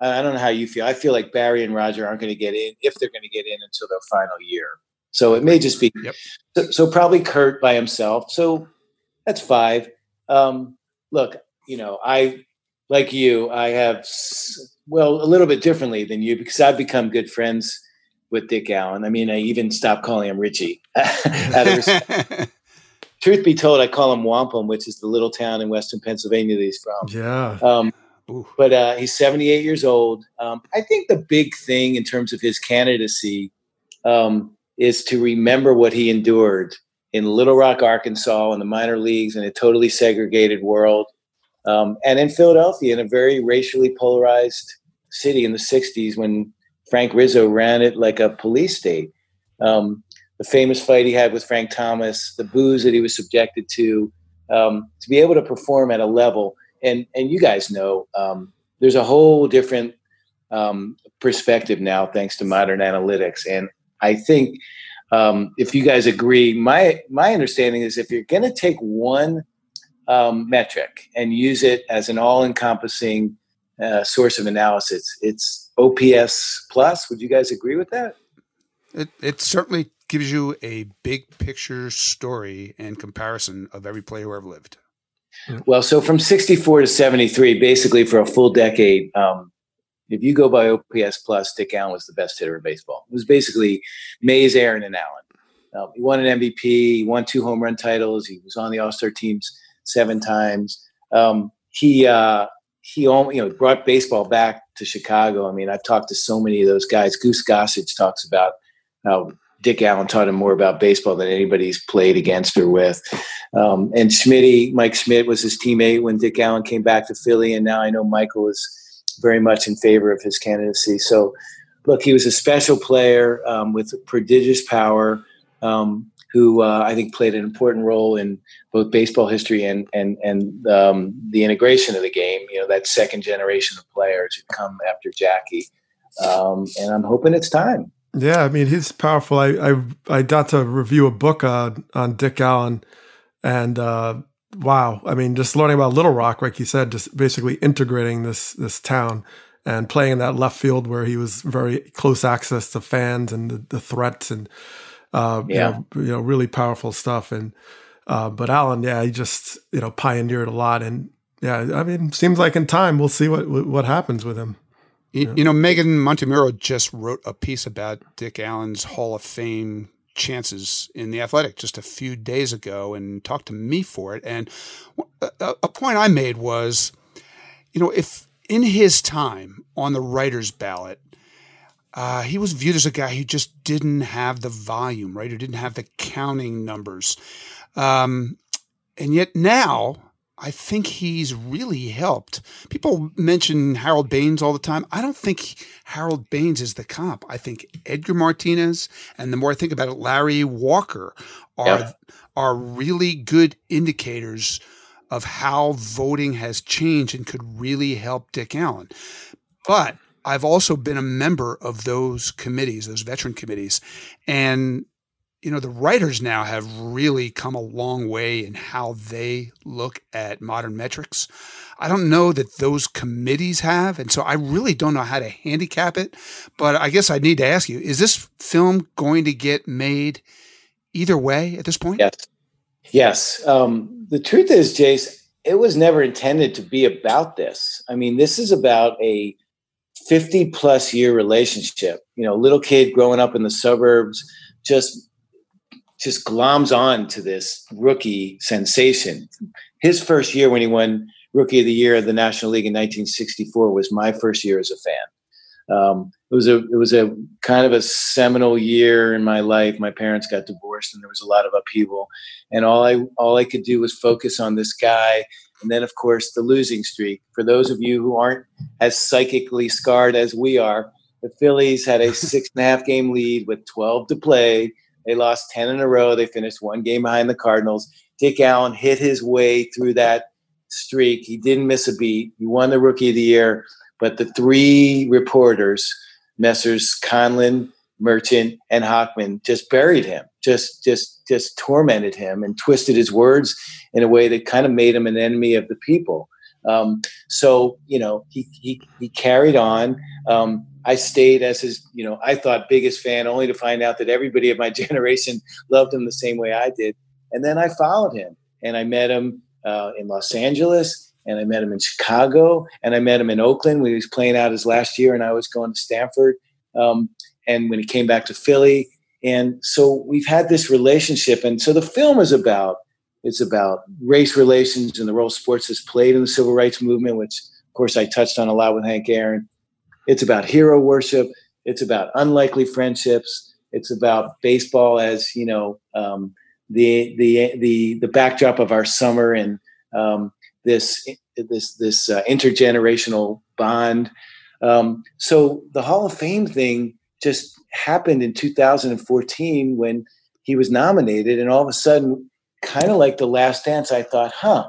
I don't know how you feel. I feel like Barry and Roger aren't going to get in if they're going to get in until their final year. So it may just be yep. so, so, probably Curt by himself. So that's five. Um, look, you know, I like you. I have well a little bit differently than you because I've become good friends with Dick Allen. I mean, I even stopped calling him Richie. [laughs] [laughs] Truth be told, I call him Wampum, which is the little town in western Pennsylvania that he's from. Yeah. Um, but uh, he's 78 years old. Um, I think the big thing in terms of his candidacy um, is to remember what he endured in Little Rock, Arkansas, in the minor leagues, in a totally segregated world, um, and in Philadelphia, in a very racially polarized city in the 60s when Frank Rizzo ran it like a police state. Um, the famous fight he had with Frank Thomas, the boos that he was subjected to, um, to be able to perform at a level, and and you guys know, um, there's a whole different um, perspective now thanks to modern analytics, and I think um, if you guys agree, my my understanding is if you're going to take one um, metric and use it as an all-encompassing uh, source of analysis, it's OPS plus. Would you guys agree with that? It it certainly gives you a big picture story and comparison of every player who ever lived. Well, so from 64 to 73, basically for a full decade, um, if you go by OPS plus, Dick Allen was the best hitter in baseball. It was basically Mays, Aaron, and Allen. Uh, he won an MVP. He won two home run titles. He was on the All Star teams seven times. Um, he uh, he you know brought baseball back to Chicago. I mean, I've talked to so many of those guys. Goose Gossage talks about how Dick Allen taught him more about baseball than anybody's played against or with. Um, and Schmidt, Mike Schmidt was his teammate when Dick Allen came back to Philly, and now I know Michael is very much in favor of his candidacy. So, look, he was a special player um, with prodigious power, um, who uh, I think played an important role in both baseball history and and and um, the integration of the game. You know, that second generation of players who come after Jackie, um, and I'm hoping it's time. Yeah, I mean he's powerful. I I, I got to review a book uh, on Dick Allen, and uh, wow, I mean just learning about Little Rock, like you said, just basically integrating this this town and playing in that left field where he was very close access to fans and the, the threats and uh, yeah. you, know, you know really powerful stuff. And uh, but Allen, yeah, he just you know pioneered a lot, and yeah, I mean seems like in time we'll see what what happens with him. You, you know, Meghan Montemurro just wrote a piece about Dick Allen's Hall of Fame chances in the athletic just a few days ago and talked to me for it. And a, a point I made was, you know, if in his time on the writer's ballot, uh, he was viewed as a guy who just didn't have the volume, right? Who didn't have the counting numbers. Um, and yet now, I think he's really helped. People mention Harold Baines all the time. I don't think Harold Baines is the comp. I think Edgar Martinez and the more I think about it, Larry Walker are yeah. are really good indicators of how voting has changed and could really help Dick Allen. But I've also been a member of those committees, those veteran committees, and you know, the writers now have really come a long way in how they look at modern metrics. I don't know that those committees have, and so I really don't know how to handicap it. But I guess I need to ask you: Is this film going to get made either way at this point? Yes. Yes. Um, the truth is, Jace, it was never intended to be about this. I mean, this is about a 50 plus year relationship. You know, little kid growing up in the suburbs, just just gloms on to this rookie sensation. His first year when he won Rookie of the Year of the National League in 1964 was my first year as a fan. Um, it was a it was a kind of a seminal year in my life. My parents got divorced, and there was a lot of upheaval. And all I all I could do was focus on this guy. And then, of course, the losing streak. For those of you who aren't as psychically scarred as we are, the Phillies had a [laughs] six and a half game lead with 12 to play they lost 10 in a row. They finished one game behind the Cardinals. Dick Allen hit his way through that streak. He didn't miss a beat. He won the Rookie of the Year. But the three reporters, Messrs. Conlin, Merchant, and Hochman, just buried him, just just just tormented him and twisted his words in a way that kind of made him an enemy of the people. Um, so you know he he, he carried on. Um, I stayed as his, you know, I thought biggest fan, only to find out that everybody of my [laughs] generation loved him the same way I did. And then I followed him, and I met him uh, in Los Angeles, and I met him in Chicago, and I met him in Oakland when he was playing out his last year, and I was going to Stanford. Um, and when he came back to Philly, and so we've had this relationship, and so the film is about it's about race relations and the role sports has played in the civil rights movement, which of course I touched on a lot with Hank Aaron. It's about hero worship. It's about unlikely friendships. It's about baseball as you know um, the the the the backdrop of our summer and um, this this this uh, intergenerational bond. Um, so the Hall of Fame thing just happened in 2014 when he was nominated, and all of a sudden, kind of like the Last Dance, I thought, huh,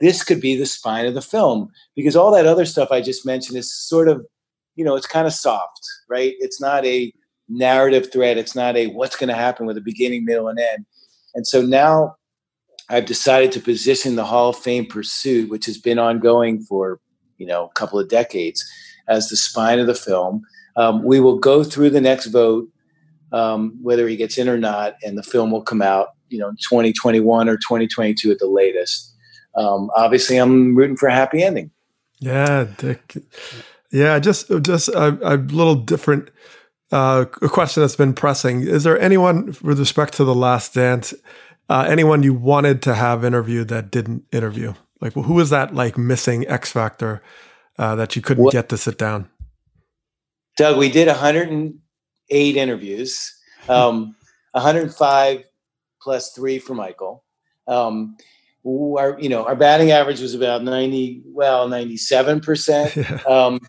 this could be the spine of the film because all that other stuff I just mentioned is sort of you know, it's kind of soft, right? It's not a narrative thread. It's not a what's going to happen with a beginning, middle, and end. And so now I've decided to position the Hall of Fame pursuit, which has been ongoing for you know a couple of decades, as the spine of the film. Um, we will go through the next vote, um, whether he gets in or not, and the film will come out, you know, 2021 or 2022 at the latest. Um, obviously, I'm rooting for a happy ending. Yeah, Dick. Yeah, just just a, a little different uh, a question that's been pressing. Is there anyone with respect to the Last Dance, uh, anyone you wanted to have interviewed that didn't interview? Like, who was that like missing X factor uh, that you couldn't get to sit down? Doug, we did 108 interviews, um, 105 plus three for Michael. Um, our you know our batting average was about 90 well 97 percent. [laughs] Um,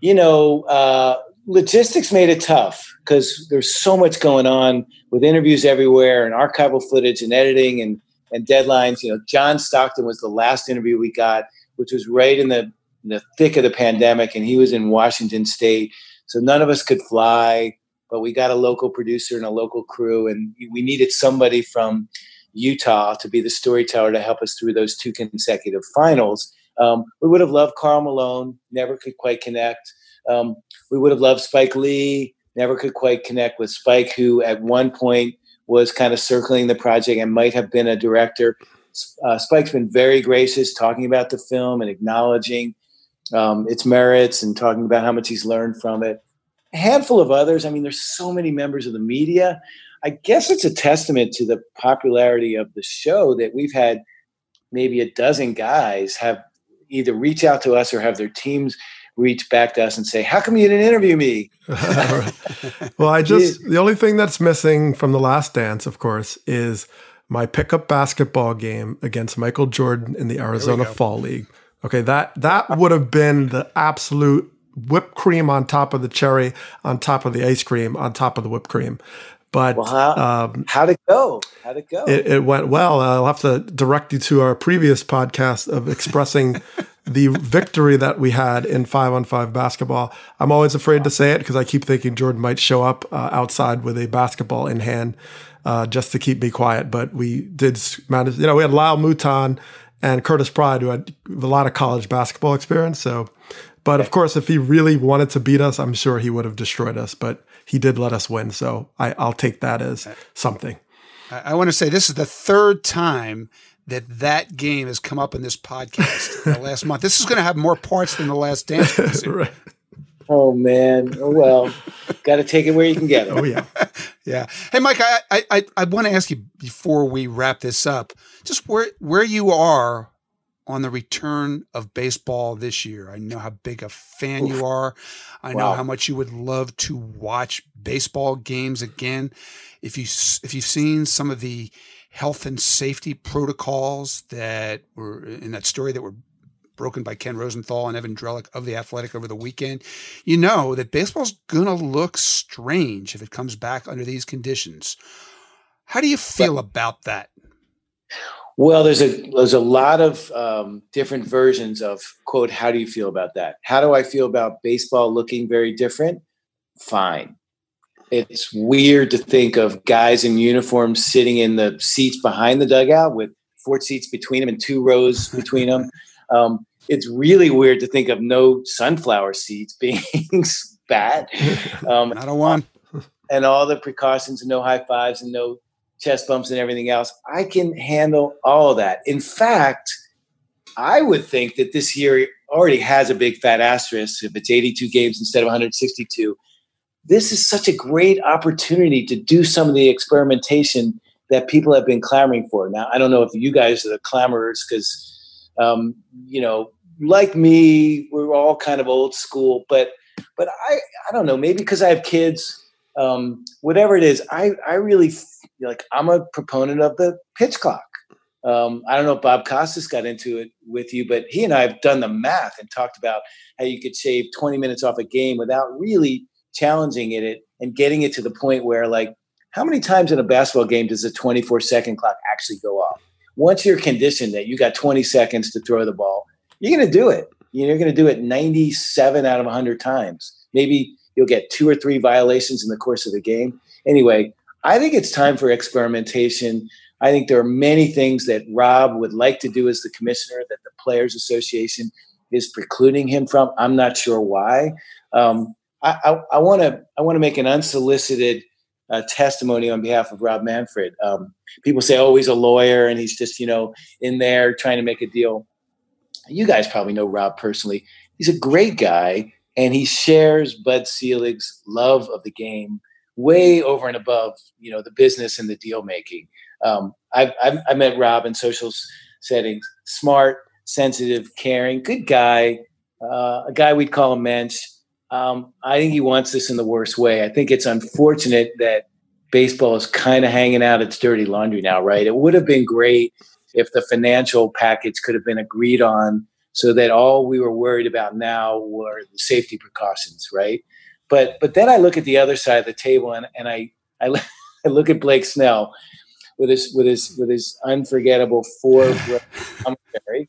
you know uh, logistics made it tough because there's so much going on with interviews everywhere and archival footage and editing and and deadlines. You know john stockton was the last interview we got which was right in the, in the thick of the pandemic and he was in washington state so none of us could fly but we got a local producer and a local crew and we needed somebody from Utah to be the storyteller to help us through those two consecutive finals. Um, we would have loved Karl Malone, never could quite connect. Um, we would have loved Spike Lee, never could quite connect with Spike, who at one point was kind of circling the project and might have been a director. Uh, Spike's been very gracious talking about the film and acknowledging um, its merits and talking about how much he's learned from it. A handful of others. I mean, there's so many members of the media. I guess it's a testament to the popularity of the show that we've had maybe a dozen guys have either reach out to us or have their teams reach back to us and say, "How come you didn't interview me?" [laughs] [laughs] well, I just the only thing that's missing from the Last Dance, of course, is my pickup basketball game against Michael Jordan in the Arizona Fall League. Okay, that that would have been the absolute whipped cream on top of the cherry, on top of the ice cream, on top of the whipped cream. But well, how, um, how'd it go? How'd it go? It, it, went well. I'll have to direct you to our previous podcast of expressing [laughs] the victory that we had in five on five basketball. I'm always afraid to say it because I keep thinking Jordan might show up uh, outside with a basketball in hand uh, just to keep me quiet. But we did manage, you know, we had Lyle Mouton and Curtis Pride, who had a lot of college basketball experience. So, but of course, if he really wanted to beat us, I'm sure he would have destroyed us. But he did let us win. So I, will take that as uh, something. I, I want to say this is the third time that that game has come up in this podcast in the [laughs] last month. This is going to have more parts than the last dance. [laughs] right. Oh man! Oh, well, [laughs] got to take it where you can get it. Oh yeah, yeah. Hey, Mike, I I I want to ask you before we wrap this up, just where where you are on the return of baseball this year. I know how big a fan Oof. you are. I wow. know how much you would love to watch baseball games again. If you if you've seen some of the health and safety protocols that were in that story that were broken by Ken Rosenthal and Evan Drellich of the Athletic over the weekend, you know that baseball's gonna look strange if it comes back under these conditions. How do you feel but, about that? Well, there's a there's a lot of um, different versions of quote. How do you feel about that? How do I feel about baseball looking very different? Fine. It's weird to think of guys in uniforms sitting in the seats behind the dugout with four seats between them and two rows between them. [laughs] Um, it's really weird to think of no sunflower seeds [laughs] being bad. Um, I don't want. And all the precautions and no high fives and no chest bumps and everything else. I can handle all of that. In fact, I would think that this year already has a big fat asterisk if it's 82 games instead of 162. This is such a great opportunity to do some of the experimentation that people have been clamoring for. Now, I don't know if you guys are the clamorers because, um, you know, like me, we're all kind of old school, but but I I don't know maybe because I have kids, um, whatever it is, I I really like I'm a proponent of the pitch clock. Um, I don't know if Bob Costas got into it with you, but he and I have done the math and talked about how you could shave 20 minutes off a game without really challenging it and getting it to the point where, like, how many times in a basketball game does a 24 second clock actually go off? Once you're conditioned that you got 20 seconds to throw the ball, you're going to do it. You're going to do it 97 out of 100 times. Maybe you'll get two or three violations in the course of the game. Anyway, I think it's time for experimentation. I think there are many things that Rob would like to do as the commissioner that the Players Association is precluding him from. I'm not sure why. Um, I want to I want to make an unsolicited uh, testimony on behalf of Rob Manfred. Um, people say, "Oh, he's a lawyer and he's just you know in there trying to make a deal." You guys probably know Rob personally. He's a great guy, and he shares Bud Selig's love of the game way over and above you know the business and the deal making. Um, I've, I've I met Rob in social settings. Smart, sensitive, caring, good guy. Uh, a guy we'd call a mensch um, I think he wants this in the worst way. I think it's unfortunate that baseball is kind of hanging out its dirty laundry now, right? It would have been great if the financial package could have been agreed on so that all we were worried about now were the safety precautions, right? But but then I look at the other side of the table and, and I, I [laughs] I look at Blake Snell with his with his with his unforgettable four [laughs] commentary,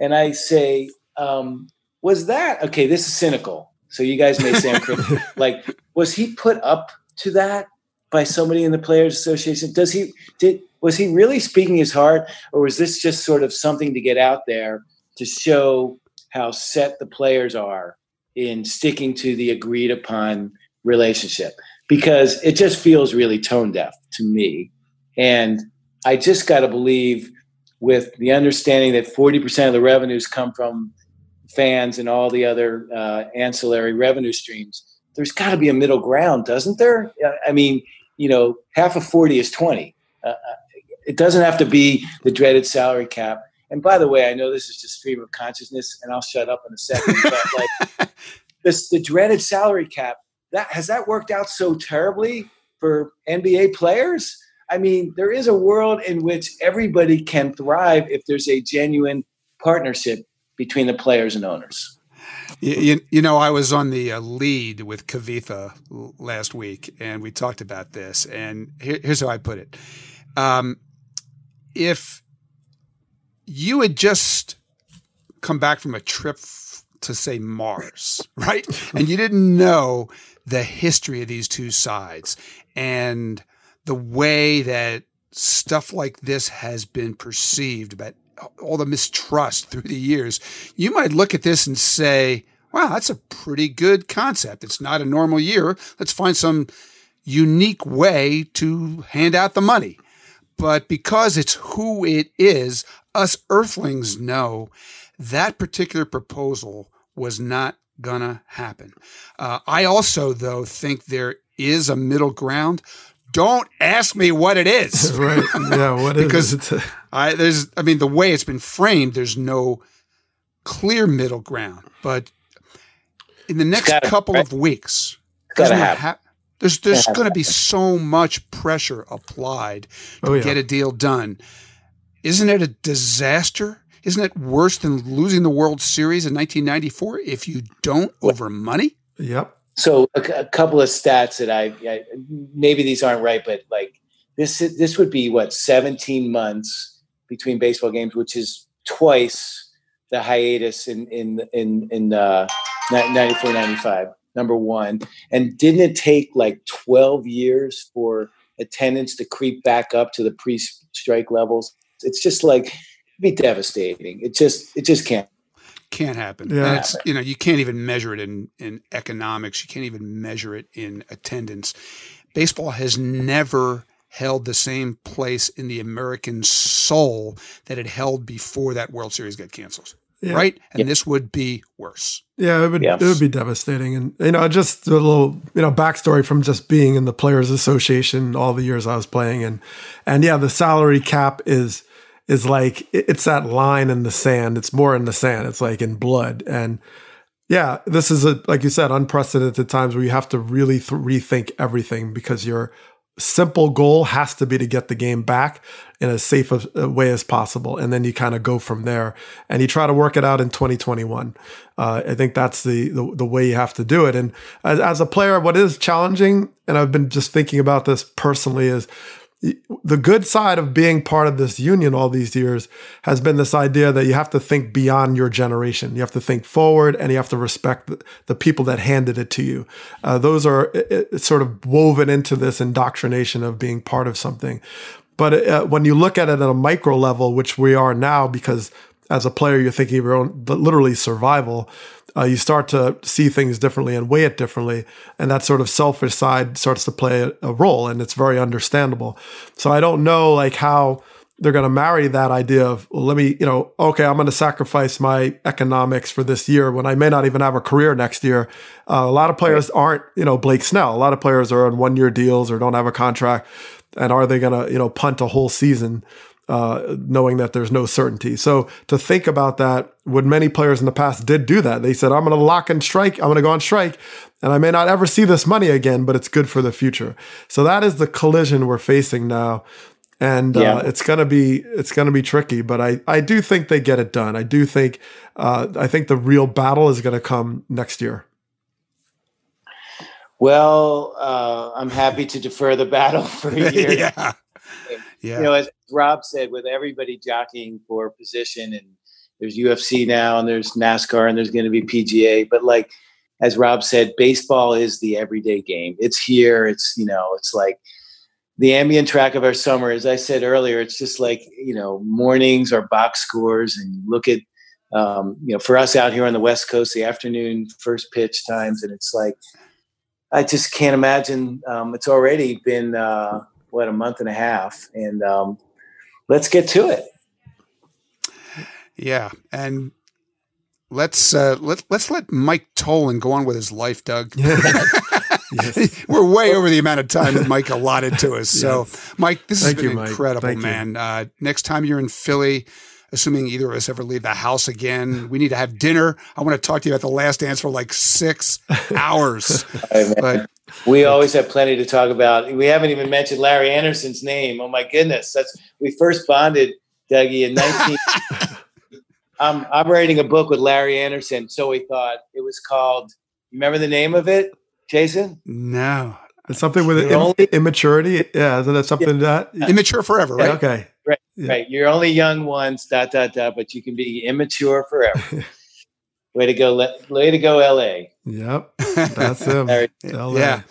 and I say, um, was that okay? This is cynical. So you guys may say I'm crazy. [laughs] like, was he put up to that by somebody in the Players Association? Does he did was he really speaking his heart, or was this just sort of something to get out there to show how set the players are in sticking to the agreed upon relationship? Because it just feels really tone deaf to me. And I just got to believe, with the understanding that 40% of the revenues come from fans and all the other uh, ancillary revenue streams, there's got to be a middle ground, doesn't there? I mean, you know, half of 40 is 20. Uh, uh, it doesn't have to be the dreaded salary cap. And by the way, I know this is just stream of consciousness, and I'll shut up in a second. But like [laughs] this, the dreaded salary cap, that has that worked out so terribly for NBA players? I mean, there is a world in which everybody can thrive if there's a genuine partnership between the players and owners. You, you, know, I was on the uh, lead with Kavitha last week, and we talked about this. And here, here's how I put it: um, if you had just come back from a trip to say Mars, [laughs] right, and you didn't know the history of these two sides and the way that stuff like this has been perceived about all the mistrust through the years, you might look at this and say, wow, that's a pretty good concept. It's not a normal year. Let's find some unique way to hand out the money. But because it's who it is, us earthlings know that particular proposal was not gonna happen. Uh, I also, though, think there is a middle ground don't ask me what it is. [laughs] right. Yeah. What because is it? [laughs] I there's I mean the way it's been framed, there's no clear middle ground. But in the next gotta, couple right? of weeks, ha- there's there's going to be so much pressure applied to oh, yeah. get a deal done. Isn't it a disaster? Isn't it worse than losing the World Series in 1994 if you don't over money? Yep. So a, a, couple of stats that I, I, maybe these aren't right, but like this this would be what 17 months between baseball games, which is twice the hiatus in in in in uh, 94 95 number one and didn't it take like 12 years for attendance to creep back up to the pre-strike levels it's just like it'd be devastating it just it just can't can't happen. Yeah. And it's, you know, you can't even measure it in, in economics. You can't even measure it in attendance. Baseball has never held the same place in the American soul that it held before that World Series got canceled. Yeah. Right. And yeah. this would be worse. Yeah, it would yes. it would be devastating. And you know, just a little, you know, backstory from just being in the players association all the years I was playing and and yeah, the salary cap is is like it's that line in the sand. It's more in the sand. It's like in blood. And yeah, this is a like you said, unprecedented times where you have to really th- rethink everything because your simple goal has to be to get the game back in as safe a way as possible, and then you kind of go from there and you try to work it out in 2021. Uh, I think that's the, the, the way you have to do it. And as, as a player, what is challenging, and I've been just thinking about this personally, is the good side of being part of this union all these years has been this idea that you have to think beyond your generation. You have to think forward and you have to respect the, people that handed it to you. Uh, those are it, it's sort of woven into this indoctrination of being part of something. But uh, when you look at it at a micro level, which we are now, because as a player, you're thinking of your own literally survival uh, you start to see things differently and weigh it differently. And that sort of selfish side starts to play a, a role and it's very understandable. So I don't know like how they're going to marry that idea of, well, let me, you know, okay, I'm going to sacrifice my economics for this year when I may not even have a career next year. Uh, a lot of players right. aren't, you know, Blake Snell. A lot of players are on one year deals or don't have a contract. And are they going to, you know, punt a whole season? Uh, knowing that there's no certainty. So to think about that, when many players in the past did do that, they said, I'm going to lock and strike, I'm going to go on strike, and I may not ever see this money again, but it's good for the future. So that is the collision we're facing now. And uh, yeah. uh, it's gonna be it's gonna be tricky, but I, I do think they get it done. I do think uh, I think the real battle is gonna come next year. Well, uh, I'm happy to defer the battle [laughs] for a year. yeah. [laughs] Yeah. You know, as Rob said, with everybody jockeying for position, and there's UFC now, and there's NASCAR, and there's going to be PGA. But like, as Rob said, baseball is the everyday game. It's here. It's you know, it's like the ambient track of our summer. As I said earlier, it's just like you know, mornings are box scores, and look at um, you know, for us out here on the West Coast, the afternoon first pitch times, and it's like I just can't imagine. Um, it's already been. Uh, what a month and a half, and um, let's get to it. Yeah, and let's uh, let let's let Mike Tollin go on with his life, Doug. [laughs] [laughs] yes. We're way over the amount of time that Mike allotted to us. So, Mike, this has been you, incredible, man. Uh, next time you're in Philly, assuming either of us ever leave the house again. We need to have dinner. I want to talk to you about the last dance for like six [laughs] hours. but we always have plenty to talk about. We haven't even mentioned Larry Andersen's name. Oh my goodness. That's we first bonded, Dougie, in 19 [laughs] I'm I'm writing a book with Larry Andersen. So we thought it was called remember the name of it, Jason? No. It's something with Im- only, immaturity. Yeah, isn't that something yeah. that immature forever, right? Yeah, okay. Right, yeah. right. You're only young once, dot dot dot, but you can be immature forever. [laughs] way to go, way to go, L.A. Yep, [laughs] that's him. yeah.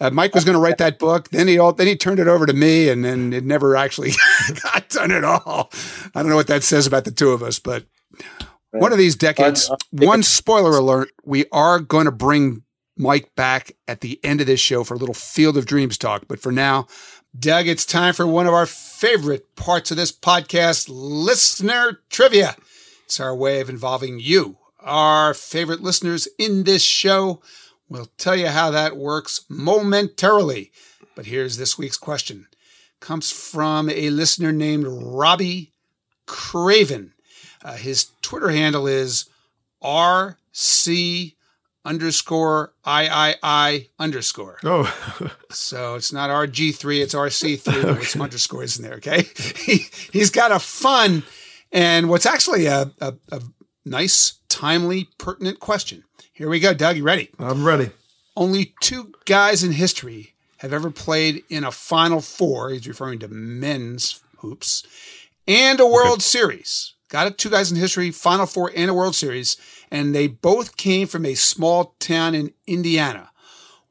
Uh, Mike was going to write that book. Then he all, then he turned it over to me, and then it never actually [laughs] got done at all. I don't know what that says about the two of us, but right. one of these decades. one spoiler alert: we are going to bring Mike back at the end of this show for a little Field of Dreams talk. But for now, Doug, it's time for one of our favorite parts of this podcast listener trivia. It's our way of involving you, our favorite listeners in this show. We'll tell you how that works momentarily. But here's this week's question. Comes from a listener named Robbie Craven. Uh, his Twitter handle is RC underscore III underscore. Oh. so it's not RG3, it's RC3 [laughs] okay. with some underscores in there, okay? [laughs] he, he's got a fun and what's actually a, a, a nice, timely, pertinent question. Here we go, Doug. You ready? I'm ready. Only two guys in history have ever played in a Final Four. He's referring to men's hoops and a World okay. Series. Got it. Two guys in history, Final Four and a World Series and they both came from a small town in Indiana.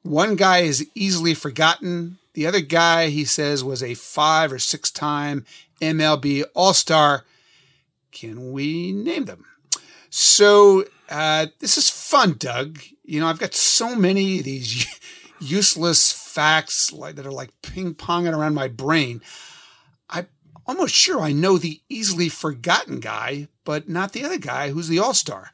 One guy is easily forgotten. The other guy, he says, was a five or six time MLB All Star. Can we name them? So, uh, this is fun, Doug. You know, I've got so many of these [laughs] useless facts like, that are like ping ponging around my brain. Almost sure I know the easily forgotten guy, but not the other guy who's the All Star.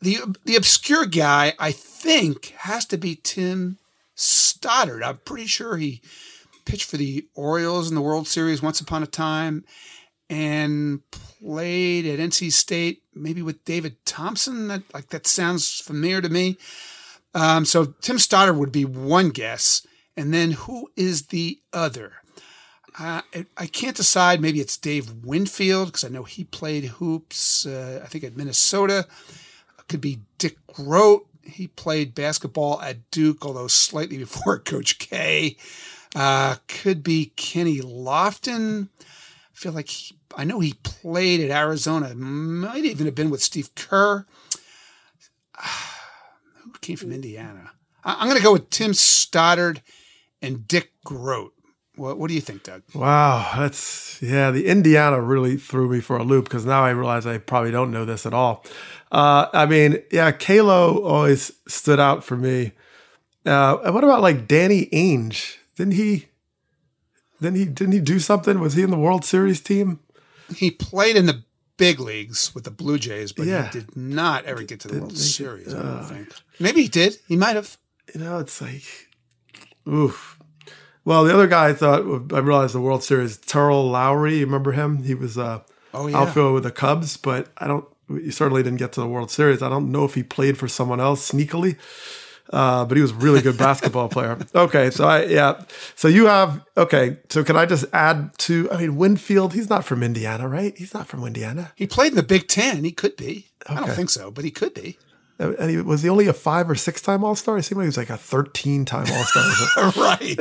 The the obscure guy, I think, has to be Tim Stoddard. I'm pretty sure he pitched for the Orioles in the World Series once upon a time and played at NC State, maybe with David Thompson. That like that sounds familiar to me. Um, so Tim Stoddard would be one guess, and then who is the other? Uh, I can't decide. Maybe it's Dave Winfield because I know he played hoops. Uh, I think at Minnesota. It could be Dick Groat. He played basketball at Duke, although slightly [laughs] before Coach K. Uh, could be Kenny Lofton. I feel like he, I know he played at Arizona. Might even have been with Steve Kerr. [sighs] Who came from Indiana? I, I'm going to go with Tim Stoddard and Dick Groat. What, what do you think, Doug? Wow, that's yeah. The Indiana really threw me for a loop because now I realize I probably don't know this at all. Uh, I mean, yeah, Kalo always stood out for me. Uh, and what about like Danny Ainge? Didn't he? Didn't he? Didn't he do something? Was he in the World Series team? He played in the big leagues with the Blue Jays, but Yeah. he did not ever get to the Didn't World make it, Series. I don't uh, think. Maybe he did. He might have. You know, it's like, oof. Well, the other guy I thought I realized the World Series, Terrell Lowery. You remember him? He was uh, Oh yeah. outfielder with the Cubs, but I don't. He certainly didn't get to the World Series. I don't know if he played for someone else sneakily, uh, but he was a really good basketball player. [laughs] Okay, so I yeah. So you have okay. So can I just add to? I mean, Winfield. He's not from Indiana, right? He's not from Indiana, He played in the Big Ten. He could be. I don't think so, but he could be. And he was he only a five or six time All Star. It seemed like he was like a thirteen time All Star. [laughs] right.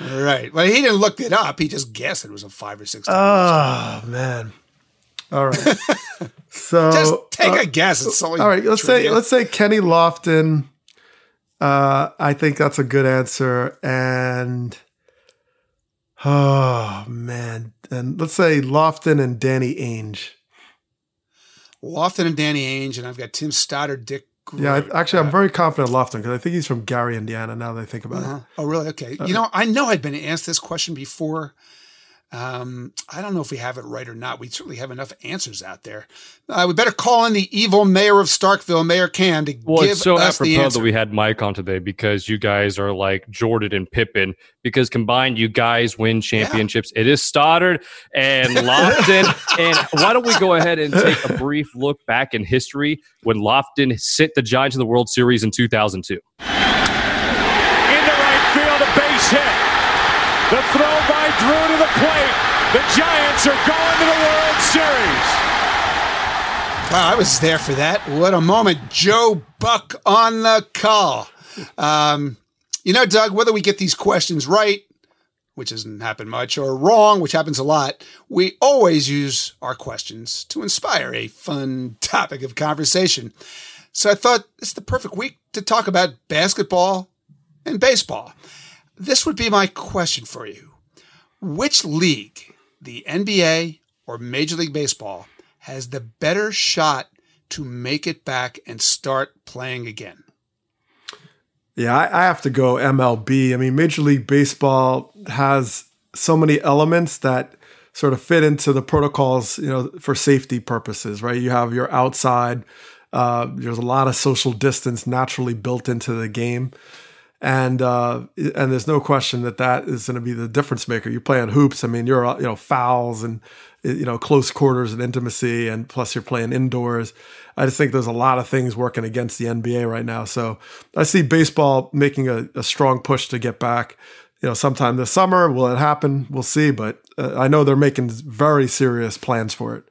[laughs] right. Well, he didn't look it up. He just guessed it was a five or six. Oh man. All right. [laughs] So just take uh, a guess. It's only all right. Let's say let's say Kenny Lofton. Uh, I think that's a good answer. And oh man, and let's say Lofton and Danny Ainge. Lofton and Danny Ainge, and I've got Tim Stoddard, Dick. Groat. Yeah, I, actually, I'm very confident in Lofton because I think he's from Gary, Indiana. Now that I think about Uh-huh. it. Oh, really? Okay. You know, I know I'd been asked this question before. Um, I don't know if we have it right or not. We certainly have enough answers out there. Uh, we better call in the evil mayor of Starkville, Mayor Cam, to Well, give it's so us the apropos answer. that we had Mike on today because you guys are like Jordan and Pippen. Because combined, you guys win championships. It is Stoddard and Lofton. [laughs] and why don't we go ahead and take a brief look back in history when Lofton sent the Giants to the World Series in 2002? Into right field, a base hit. The throw Drew to the plate. The Giants are going to the World Series. Wow, I was there for that. What a moment. Joe Buck on the call. Um, you know, Doug, whether we get these questions right, which doesn't happen much, or wrong, which happens a lot, we always use our questions to inspire a fun topic of conversation. So I thought it's the perfect week to talk about basketball and baseball. This would be my question for you. Which league, the NBA or Major League Baseball, has the better shot to make it back and start playing again? Yeah, I, have to go MLB. I mean, Major League Baseball has so many elements that sort of fit into the protocols, you know, for safety purposes, right? You have your outside. Uh, there's a lot of social distance naturally built into the game, and uh, and there's no question that that is going to be the difference maker. You play on hoops. I mean, you're you know fouls and you know close quarters and intimacy, and plus you're playing indoors. I just think there's a lot of things working against the NBA right now. So I see baseball making a, a strong push to get back. You know, sometime this summer. Will it happen? We'll see. But uh, I know they're making very serious plans for it.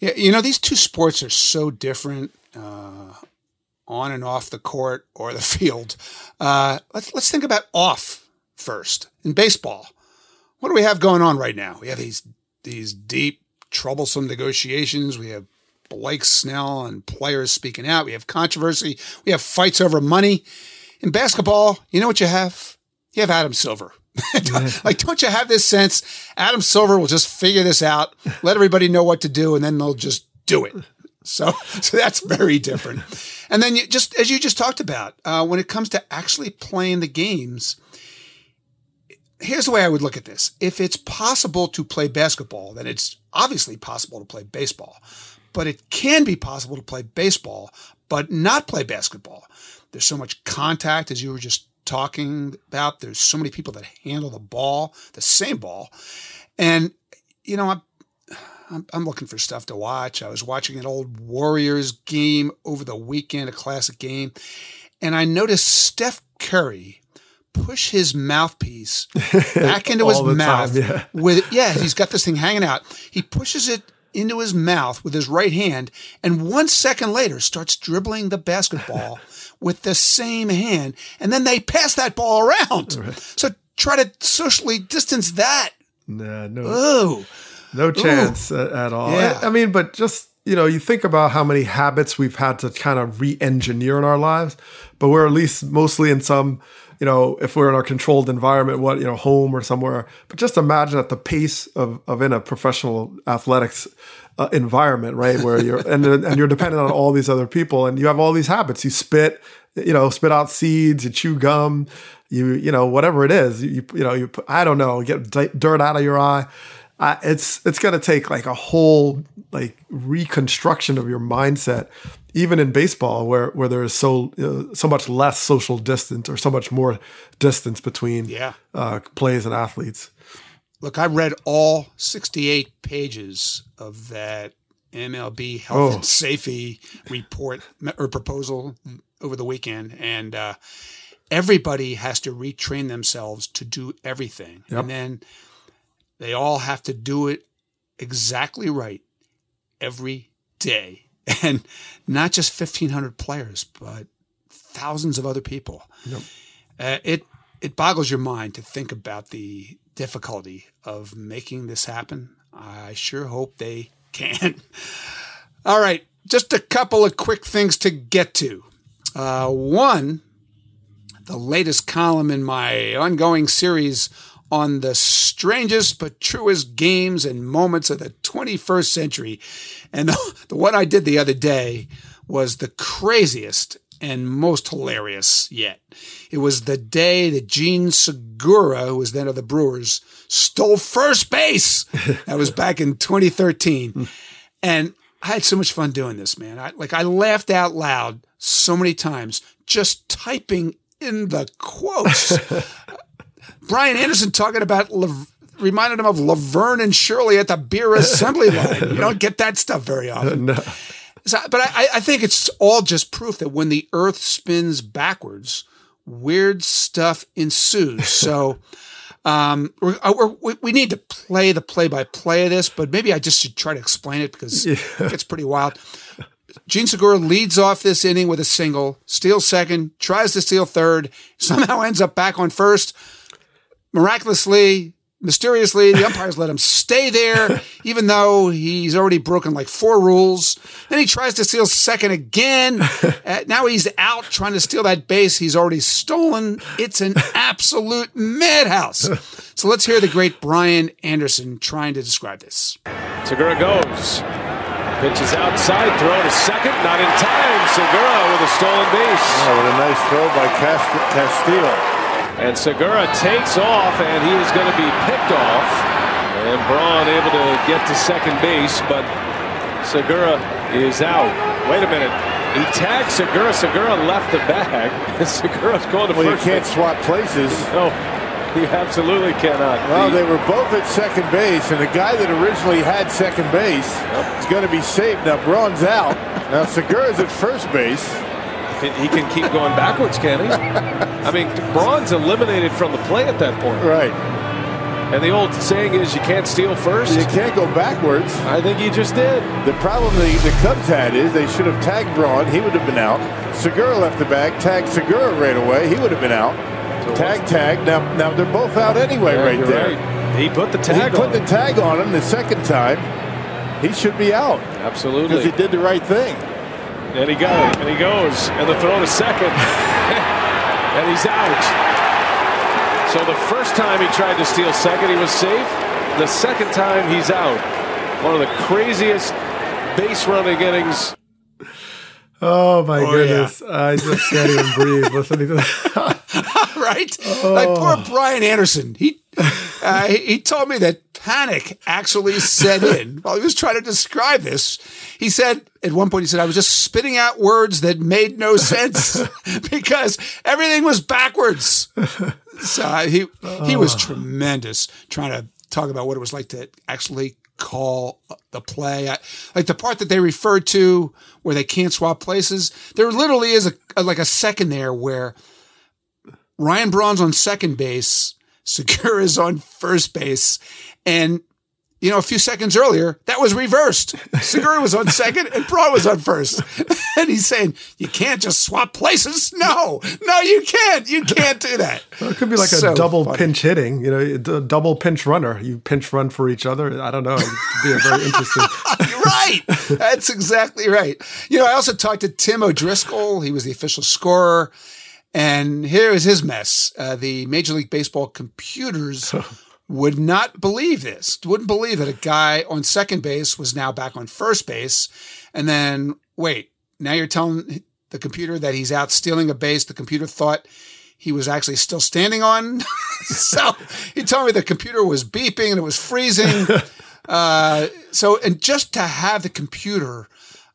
Yeah, you know, these two sports are so different uh, on and off the court or the [laughs] field. Uh, let's let's think about off first in baseball. What do we have going on right now? We have these these deep, troublesome negotiations. We have Blake Snell and players speaking out. We have controversy. We have fights over money. In basketball, you know what you have? You have Adam Silver. [laughs] like, don't you have this sense? Adam Silver will just figure this out, let everybody know what to do, and then they'll just do it. So, [laughs] so that's very different. And then you just, as you just talked about, uh, when it comes to actually playing the games, here's the way I would look at this. If it's possible to play basketball, then it's obviously possible to play baseball. But it can be possible to play baseball, but not play basketball. There's so much contact, as you were just talking about. There's so many people that handle the ball, the same ball. And, you know, I'm, I'm, I'm looking for stuff to watch. I was watching an old Warriors game over the weekend, a classic game, and I noticed Steph Curry push his mouthpiece [laughs] back into his mouth time, yeah. with yeah, he's got this thing hanging out. He pushes it into his mouth with his right hand, and one second later starts dribbling the basketball [laughs] with the same hand, and then they pass that ball around. So try to socially distance that. Nah, no, Oh, no chance at, at all. Yeah. I, I mean, but just you know, you think about how many habits we've had to kind of re-engineer in our lives, but we're at least mostly in some, you know, if we're in a controlled environment, what you know, home or somewhere. But just imagine at the pace of of in a professional athletics uh, environment, right, where you're [laughs] and and you're dependent on all these other people, and you have all these habits. You spit, you know, spit out seeds, you chew gum, you you know, whatever it is, you you know, you I don't know, get d- dirt out of your eye. I, it's it's going to take like a whole like reconstruction of your mindset, even in baseball, where where there is so uh, so much less social distance or so much more distance between Yeah. uh, plays and athletes. look, I read all 68 pages of that MLB health Oh. and safety report or proposal over the weekend, and uh, everybody has to retrain themselves to do everything, Yep. and then they all have to do it exactly right every day, [laughs] and not just 1,500 players, but thousands of other people. Uh, it it boggles your mind to think about the difficulty of making this happen. I sure hope they [laughs] can. All right, just a couple of quick things to get to. Uh, one, the latest column in my ongoing series on the strangest but truest games and moments of the 21st century. And the, [laughs] the one I did the other day was the craziest and most hilarious yet. It was the day that Jean Segura, who was then of the Brewers, stole first base. [laughs] That was back in 2013. And I had so much fun doing this, man. I like I laughed out loud so many times just typing in the quotes. [laughs] Brian Anderson talking about reminded him of Laverne and Shirley at the beer [laughs] assembly line. You don't get that stuff very often. No. So, but I, I think it's all just proof that when the Earth spins backwards, weird stuff ensues. [laughs] So, um, we're, uh, we're, we we need to play the play-by-play of this, but maybe I just should try to explain it because it gets pretty wild. Jean Segura leads off this inning with a single, steals second, tries to steal third, somehow ends up back on first. Miraculously, mysteriously, the umpires let him stay there, [laughs] even though he's already broken like four rules. Then he tries to steal second again. [laughs] Uh, now he's out trying to steal that base he's already stolen. It's an absolute madhouse. So let's hear the great Brian Anderson trying to describe this. Segura goes. Pitches outside, throw to second, not in time. Segura with a stolen base. Oh, what a nice throw by Cast- Castillo. And Segura takes off, and he is going to be picked off. And Braun able to get to second base, but Segura is out. Wait a minute. He tagged Segura. Segura left the bag. [laughs] Segura's going to Well, you can't base. swap places. [laughs] No, you absolutely cannot. Well, The- they were both at second base, and the guy that originally had second base is going to be saved. Now, Braun's out. [laughs] Now, Segura's at first base. He can keep going backwards, can he? I mean, Braun's eliminated from the play at that point. Right. And the old saying is you can't steal first. You can't go backwards. I think he just did. The problem the, the Cubs had is they should have tagged Braun. He would have been out. Segura left the bag. Tagged Segura right away. He would have been out. Tag, tag. Now, now they're both out anyway, Yeah, right there. right. He put the tag. He put on. the tag on him the second time. He should be out Absolutely, because he did the right thing. And he goes, and he goes, and the throw to second, [laughs] and he's out. So the first time he tried to steal second, he was safe. The second time, he's out. One of the craziest base running innings. Oh my Oh, goodness! I just can't even breathe listening to that. [laughs] [laughs] right? Like poor Brian Anderson. He uh, he told me that panic actually set in [laughs] while he was trying to describe this. He said at one point he said I was just spitting out words that made no sense [laughs] because everything was backwards. So uh, he he was tremendous trying to talk about what it was like to actually call the play. I, like the part that they referred to where they can't swap places. There literally is a, a like a second there where Ryan Braun's on second base, Segura's on first base, and you know, a few seconds earlier, that was reversed. Segura was on second and Braun was on first. [laughs] and he's saying, you can't just swap places. No, no, you can't. You can't do that. Well, it could be like So a double funny. pinch hitting, you know, a double pinch runner. You pinch run for each other. I don't know. It could be a very interesting. [laughs] You're right. That's exactly right. You know, I also talked to Tim O'Driscoll. He was the official scorer. And here is his mess. Uh, the Major League Baseball computers [laughs] would not believe this, wouldn't believe that a guy on second base was now back on first base. And then, wait, now you're telling the computer that he's out stealing a base. The computer thought he was actually still standing on. [laughs] so he told me the computer was beeping and it was freezing. [laughs] Uh, so, and just to have the computer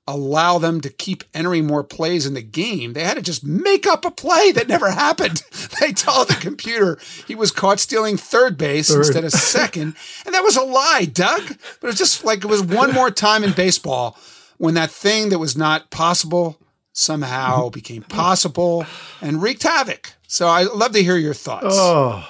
allow them to keep entering more plays in the game, they had to just make up a play that never happened. [laughs] They told the computer he was caught stealing third base Third. instead of second. And that was a lie, Doug. But it was just like it was one more time in baseball when that thing that was not possible somehow became possible and wreaked havoc. So I love to hear your thoughts. Oh,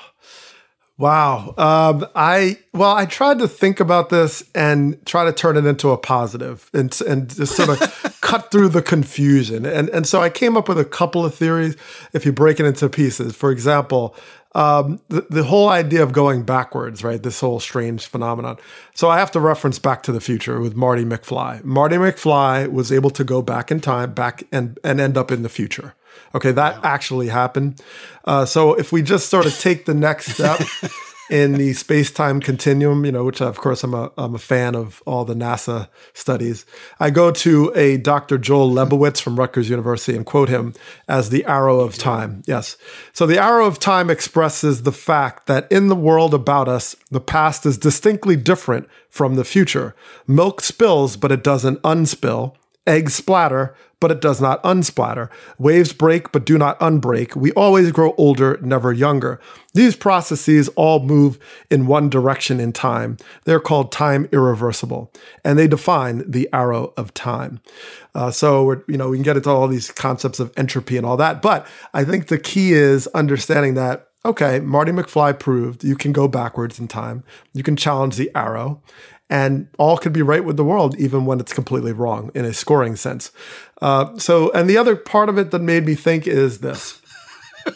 wow. Um, I well, I tried to think about this and try to turn it into a positive and and just sort of [laughs] cut through the confusion. And and so I came up with a couple of theories. If you break it into pieces, for example. Um, the, the whole idea of going backwards, right? This whole strange phenomenon. So I have to reference Back to the Future with Marty McFly. Marty McFly was able to go back in time, back and and end up in the future. Okay, that actually happened. Uh, so if we just sort of take the next step [laughs] in the space time continuum, you know, which of course I'm a I'm a fan of all the NASA studies. I go to a Dr. Joel Lebowitz from Rutgers University and quote him as the arrow of time. Yes. So the arrow of time expresses the fact that in the world about us, the past is distinctly different from the future. Milk spills, but it doesn't unspill. Eggs splatter, but it does not unsplatter. Waves break, but do not unbreak. We always grow older, never younger. These processes all move in one direction in time. They're called time irreversible, and they define the arrow of time. Uh, so you know, we can get into all these concepts of entropy and all that, but I think the key is understanding that okay, Marty McFly proved you can go backwards in time. You can challenge the arrow and all could be right with the world, even when it's completely wrong in a scoring sense. Uh, so, and the other part of it that made me think is this: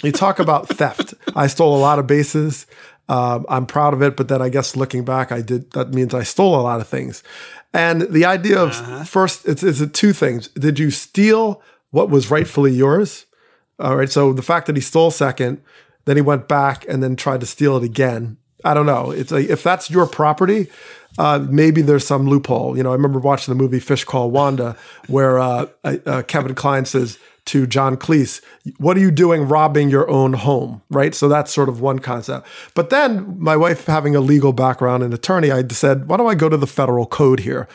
you talk about theft. I stole a lot of bases. Um, I'm proud of it, but then I guess looking back, I did. That means I stole a lot of things. And the idea of first, it's, it's two things. Did you steal what was rightfully yours? All right. So the fact that he stole second, then he went back and then tried to steal it again. I don't know. It's like if that's your property, uh, maybe there's some loophole. You know, I remember watching the movie Fish Call Wanda, where uh, uh, Kevin Kline says to John Cleese, "What are you doing robbing your own home?" Right. So that's sort of one concept. But then my wife, having a legal background and attorney, I said, "Why don't I go to the federal code here?"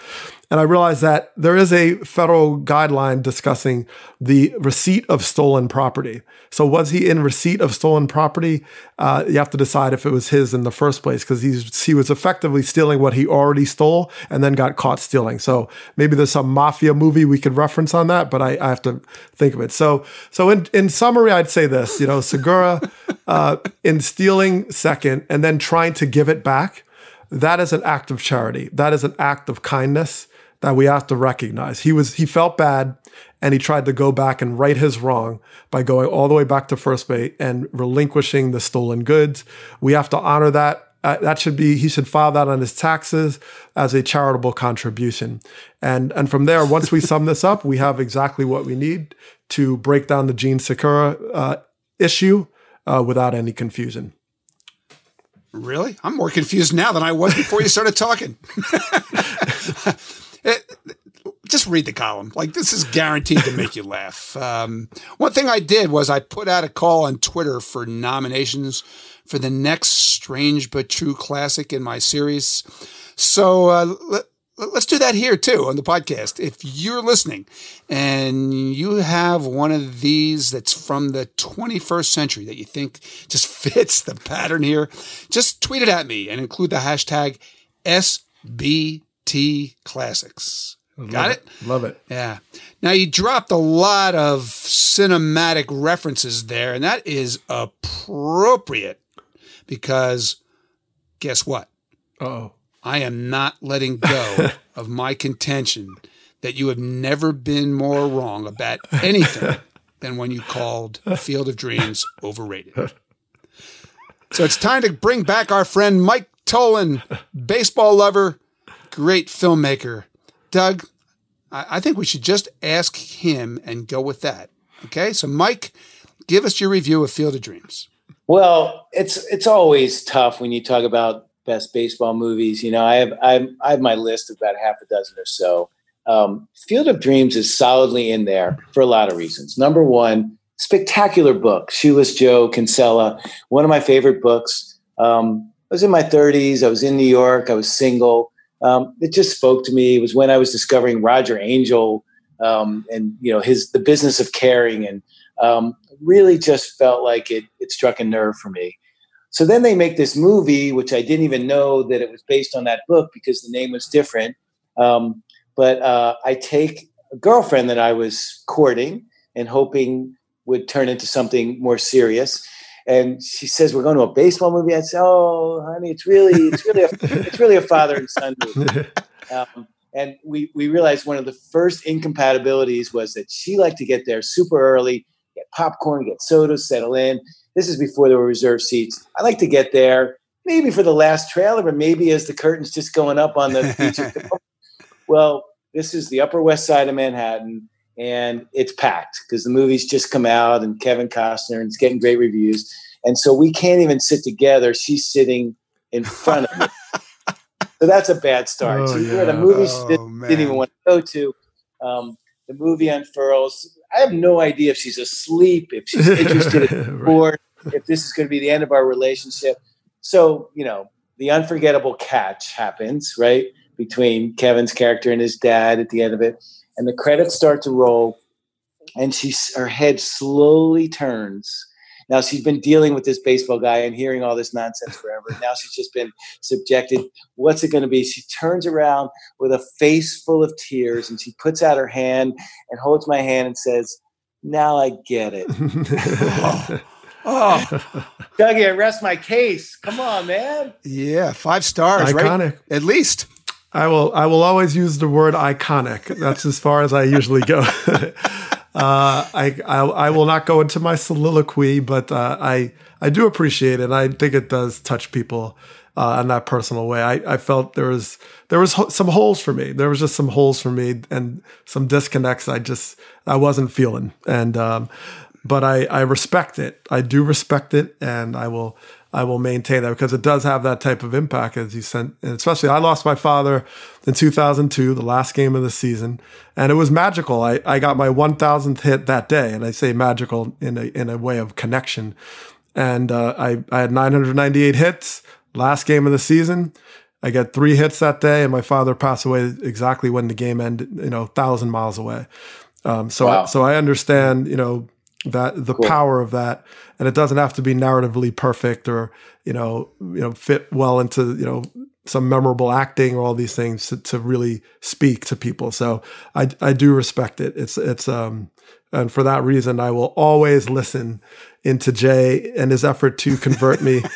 And I realized that there is a federal guideline discussing the receipt of stolen property. So, was he in receipt of stolen property? Uh, you have to decide if it was his in the first place because he was effectively stealing what he already stole and then got caught stealing. So maybe there's some mafia movie we could reference on that, but I, I have to think of it. So, so in in summary, I'd say this: you know, Segura [laughs] uh, in stealing second and then trying to give it back. That is an act of charity. That is an act of kindness that we have to recognize. He was he felt bad and he tried to go back and right his wrong by going all the way back to first base and relinquishing the stolen goods. We have to honor that. Uh, that should be he should file that on his taxes as a charitable contribution. And and from there, once we sum this up, we have exactly what we need to break down the Jean Segura uh, issue uh, without any confusion. Really? I'm more confused now than I was before you started talking. [laughs] Just read the column. Like this is guaranteed to make you [laughs] laugh. Um, one thing I did was I put out a call on Twitter for nominations for the next strange but true classic in my series. So uh, let, let's do that here too on the podcast. If you're listening and you have one of these that's from the 21st century that you think just [laughs] fits the pattern here, just tweet it at me and include the hashtag SBT Classics. Got it? Love it. Yeah. Now you dropped a lot of cinematic references there, and that is appropriate because guess what? Oh, I am not letting go [laughs] of my contention that you have never been more wrong about anything [laughs] than when you called Field of Dreams overrated. [laughs] So it's time to bring back our friend Mike Tollin, baseball lover, great filmmaker. Doug, I, I think we should just ask him and go with that. Okay, so Mike, give us your review of Field of Dreams. Well, it's it's always tough when you talk about best baseball movies. You know, I have I I have my list of about half a dozen or so. Um, Field of Dreams is solidly in there for a lot of reasons. Number one, spectacular book, Shoeless Joe Kinsella, one of my favorite books. Um, I was in my 30s. I was in New York. I was single. Um, it just spoke to me. It was when I was discovering Roger Angell um, and you know his the business of caring, and um, really just felt like it it struck a nerve for me. So then they make this movie, which I didn't even know that it was based on that book because the name was different. Um, but uh, I take a girlfriend that I was courting and hoping would turn into something more serious. And she says, "We're going to a baseball movie." I said, "Oh, honey, it's really, it's really, a, it's really a father and son movie." [laughs] Um, and we we realized one of the first incompatibilities was that she liked to get there super early, get popcorn, get sodas, settle in. This is before there were reserved seats. I like to get there maybe for the last trailer, but maybe as the curtains just going up on the [laughs] feature. well, this is the Upper West Side of Manhattan, and it's packed because the movie's just come out, and Kevin Costner, and it's getting great reviews. And so we can't even sit together. She's sitting in front of me. [laughs] so that's a bad start. Oh, so yeah. a movie she Oh, didn't, didn't even want to go to. Um, the movie unfurls. I have no idea if she's asleep, if she's interested in [laughs] Right. sport, if this is going to be the end of our relationship. So, you know, the unforgettable catch happens, right? Between Kevin's character and his dad at the end of it. And the credits start to roll, and she's her head slowly turns. Now she's been dealing with this baseball guy and hearing all this nonsense forever. Now she's just been subjected. What's it going to be? She turns around with a face full of tears and she puts out her hand and holds my hand and says, Now I get it. Oh, [laughs] Dougie, I rest my case. Come on, man. yeah, five stars, right? Iconic. At least. I will. I will always use the word iconic. That's as far as I usually go. [laughs] uh, I, I I will not go into my soliloquy, but uh, I I do appreciate it. I think it does touch people uh, in that personal way. I, I felt there was there was ho- some holes for me. There was just some holes for me and some disconnects. I just I wasn't feeling, and um, but I I respect it. I do respect it, and I will I will maintain that because it does have that type of impact as you sent. And especially, I lost my father in 2002, the last game of the season, and it was magical. I, I got my 1,000th hit that day, and I say magical in a in a way of connection. And uh, I I had 998 hits last game of the season. I get three hits that day, and my father passed away exactly when the game ended. You know, thousand miles away. Um, so Wow. I, so I understand. You know that the power of that. And it doesn't have to be narratively perfect or you know you know fit well into you know some memorable acting or all these things to, to really speak to people. So i i do respect it. It's it's um and for that reason i will always listen into jay and his effort to convert me. [laughs]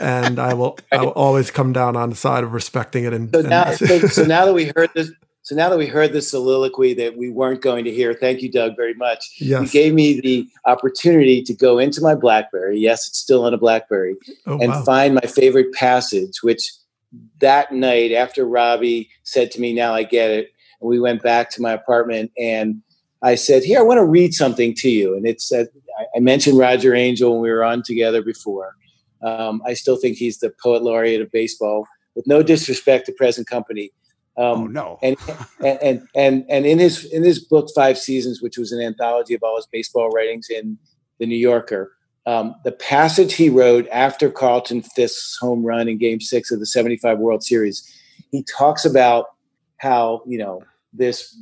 And i will i will always come down on the side of respecting it and, So and- now, so, so now that we heard this, so now that we heard this soliloquy that we weren't going to hear, thank you, Doug, very much. You gave me the opportunity to go into my BlackBerry. Yes, it's still on a BlackBerry, oh, and wow. find my favorite passage, which that night after Robbie said to me, Now I get it. And we went back to my apartment and I said, Here, I want to read something to you. And it said, I- I mentioned Roger Angell when we were on together before. Um, I still think he's the poet laureate of baseball, with no disrespect to present company. Um, Oh no. and, and and and in his in his book Five Seasons, which was an anthology of all his baseball writings in the New Yorker, um, the passage he wrote after Carlton Fisk's home run in Game Six of the '75 World Series, he talks about how you know this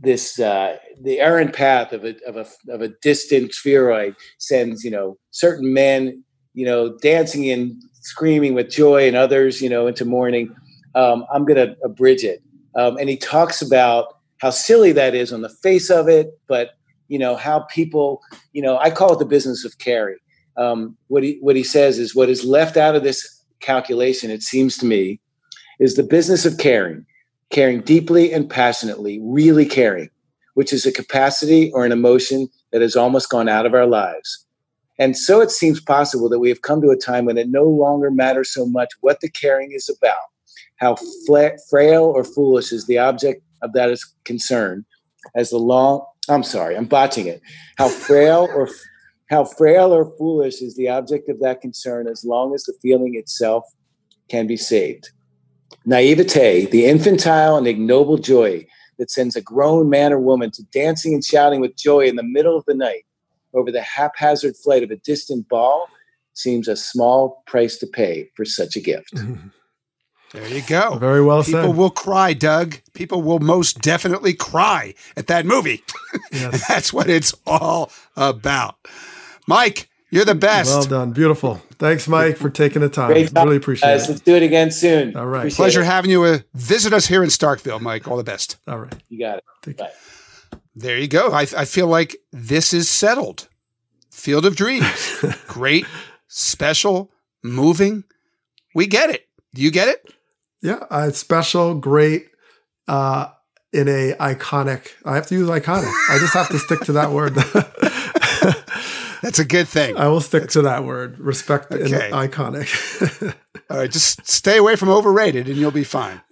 this uh, the errant path of a of a of a distant spheroid sends you know certain men you know dancing and screaming with joy and others you know into mourning. Um, I'm going to abridge it, um, and he talks about how silly that is on the face of it, but you know how people you know I call it the business of carry. Um, what he what he says is what is left out of this calculation. It seems to me is the business of caring, caring deeply and passionately, really caring, which is a capacity or an emotion that has almost gone out of our lives. And so it seems possible that we have come to a time when it no longer matters so much what the caring is about, how fla- frail or foolish is the object of that is concerned, as the long, I'm sorry, I'm botching it, how frail or how frail or foolish is the object of that concern as long as the feeling itself can be saved. Naivete, the infantile and ignoble joy that sends a grown man or woman to dancing and shouting with joy in the middle of the night over the haphazard flight of a distant ball, seems a small price to pay for such a gift. [laughs] There you go. Very well People said. People will cry, Doug. People will most definitely cry at that movie. [laughs] Yes. That's what it's all about. Mike, you're the best. Well done. Beautiful. Thanks, Mike, for taking the time. Great job, Really appreciate guys. it. Let's do it again soon. All right. Appreciate Pleasure it. having you uh, visit us here in Starkville, Mike. All the best. All right. You got it. Take Bye. There you go. I, I feel like this is settled. Field of Dreams. [laughs] Great, special, moving. We get it. Do you get it? Yeah, uh, special, great, uh, in a iconic. I have to use iconic. I just have to stick to that word. [laughs] That's a good thing. I will stick to that word. Respect and iconic. All right, just stay away from overrated and you'll be fine.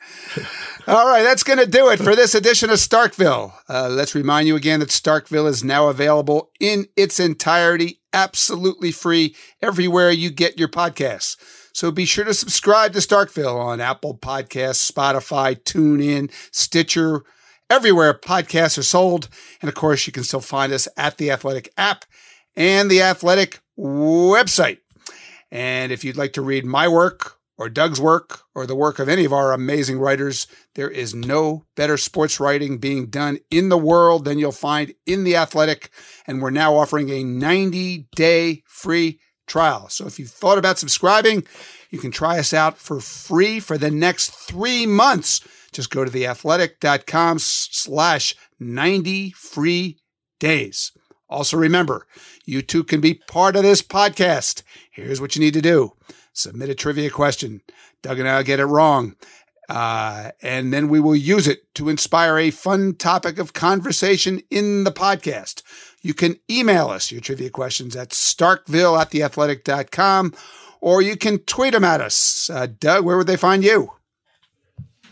All right, that's going to do it for this edition of Starkville. Uh, let's remind you again that Starkville is now available in its entirety, absolutely free, everywhere you get your podcasts. So be sure to subscribe to Starkville on Apple Podcasts, Spotify, TuneIn, Stitcher, everywhere podcasts are sold. And of course, you can still find us at the Athletic app and the Athletic website. And if you'd like to read my work or Doug's work or the work of any of our amazing writers, there is no better sports writing being done in the world than you'll find in The Athletic. And we're now offering a 90 day free trial. So if you've thought about subscribing, you can try us out for free for the next three months. Just go to theathletic.com slash 90 free days. Also remember, you too can be part of this podcast. Here's what you need to do. Submit a trivia question. Doug and I'll get it wrong. Uh, and then we will use it to inspire a fun topic of conversation in the podcast. You can email us your trivia questions at starkville at theathletic.com or you can tweet them at us. Uh, Doug, where would they find you?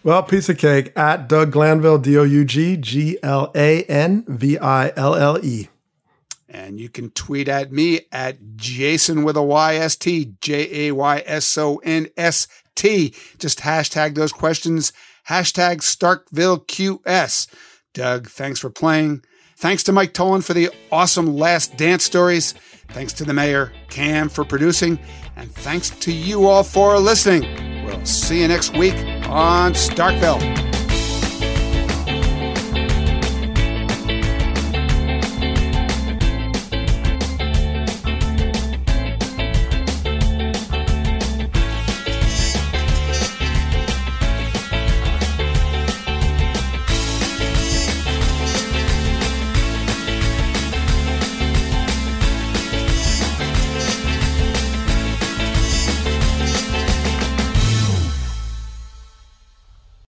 well, piece of cake at Doug Glanville, D O U G G L A N V I L L E. And you can tweet at me at Jason with a Y S T, J A Y S O N S T. Just hashtag those questions, hashtag Starkville QS. Doug, thanks for playing. Thanks to Mike Tollin for the awesome last dance stories. Thanks to the mayor, Cam, for producing. And thanks to you all for listening. We'll see you next week on Starkville.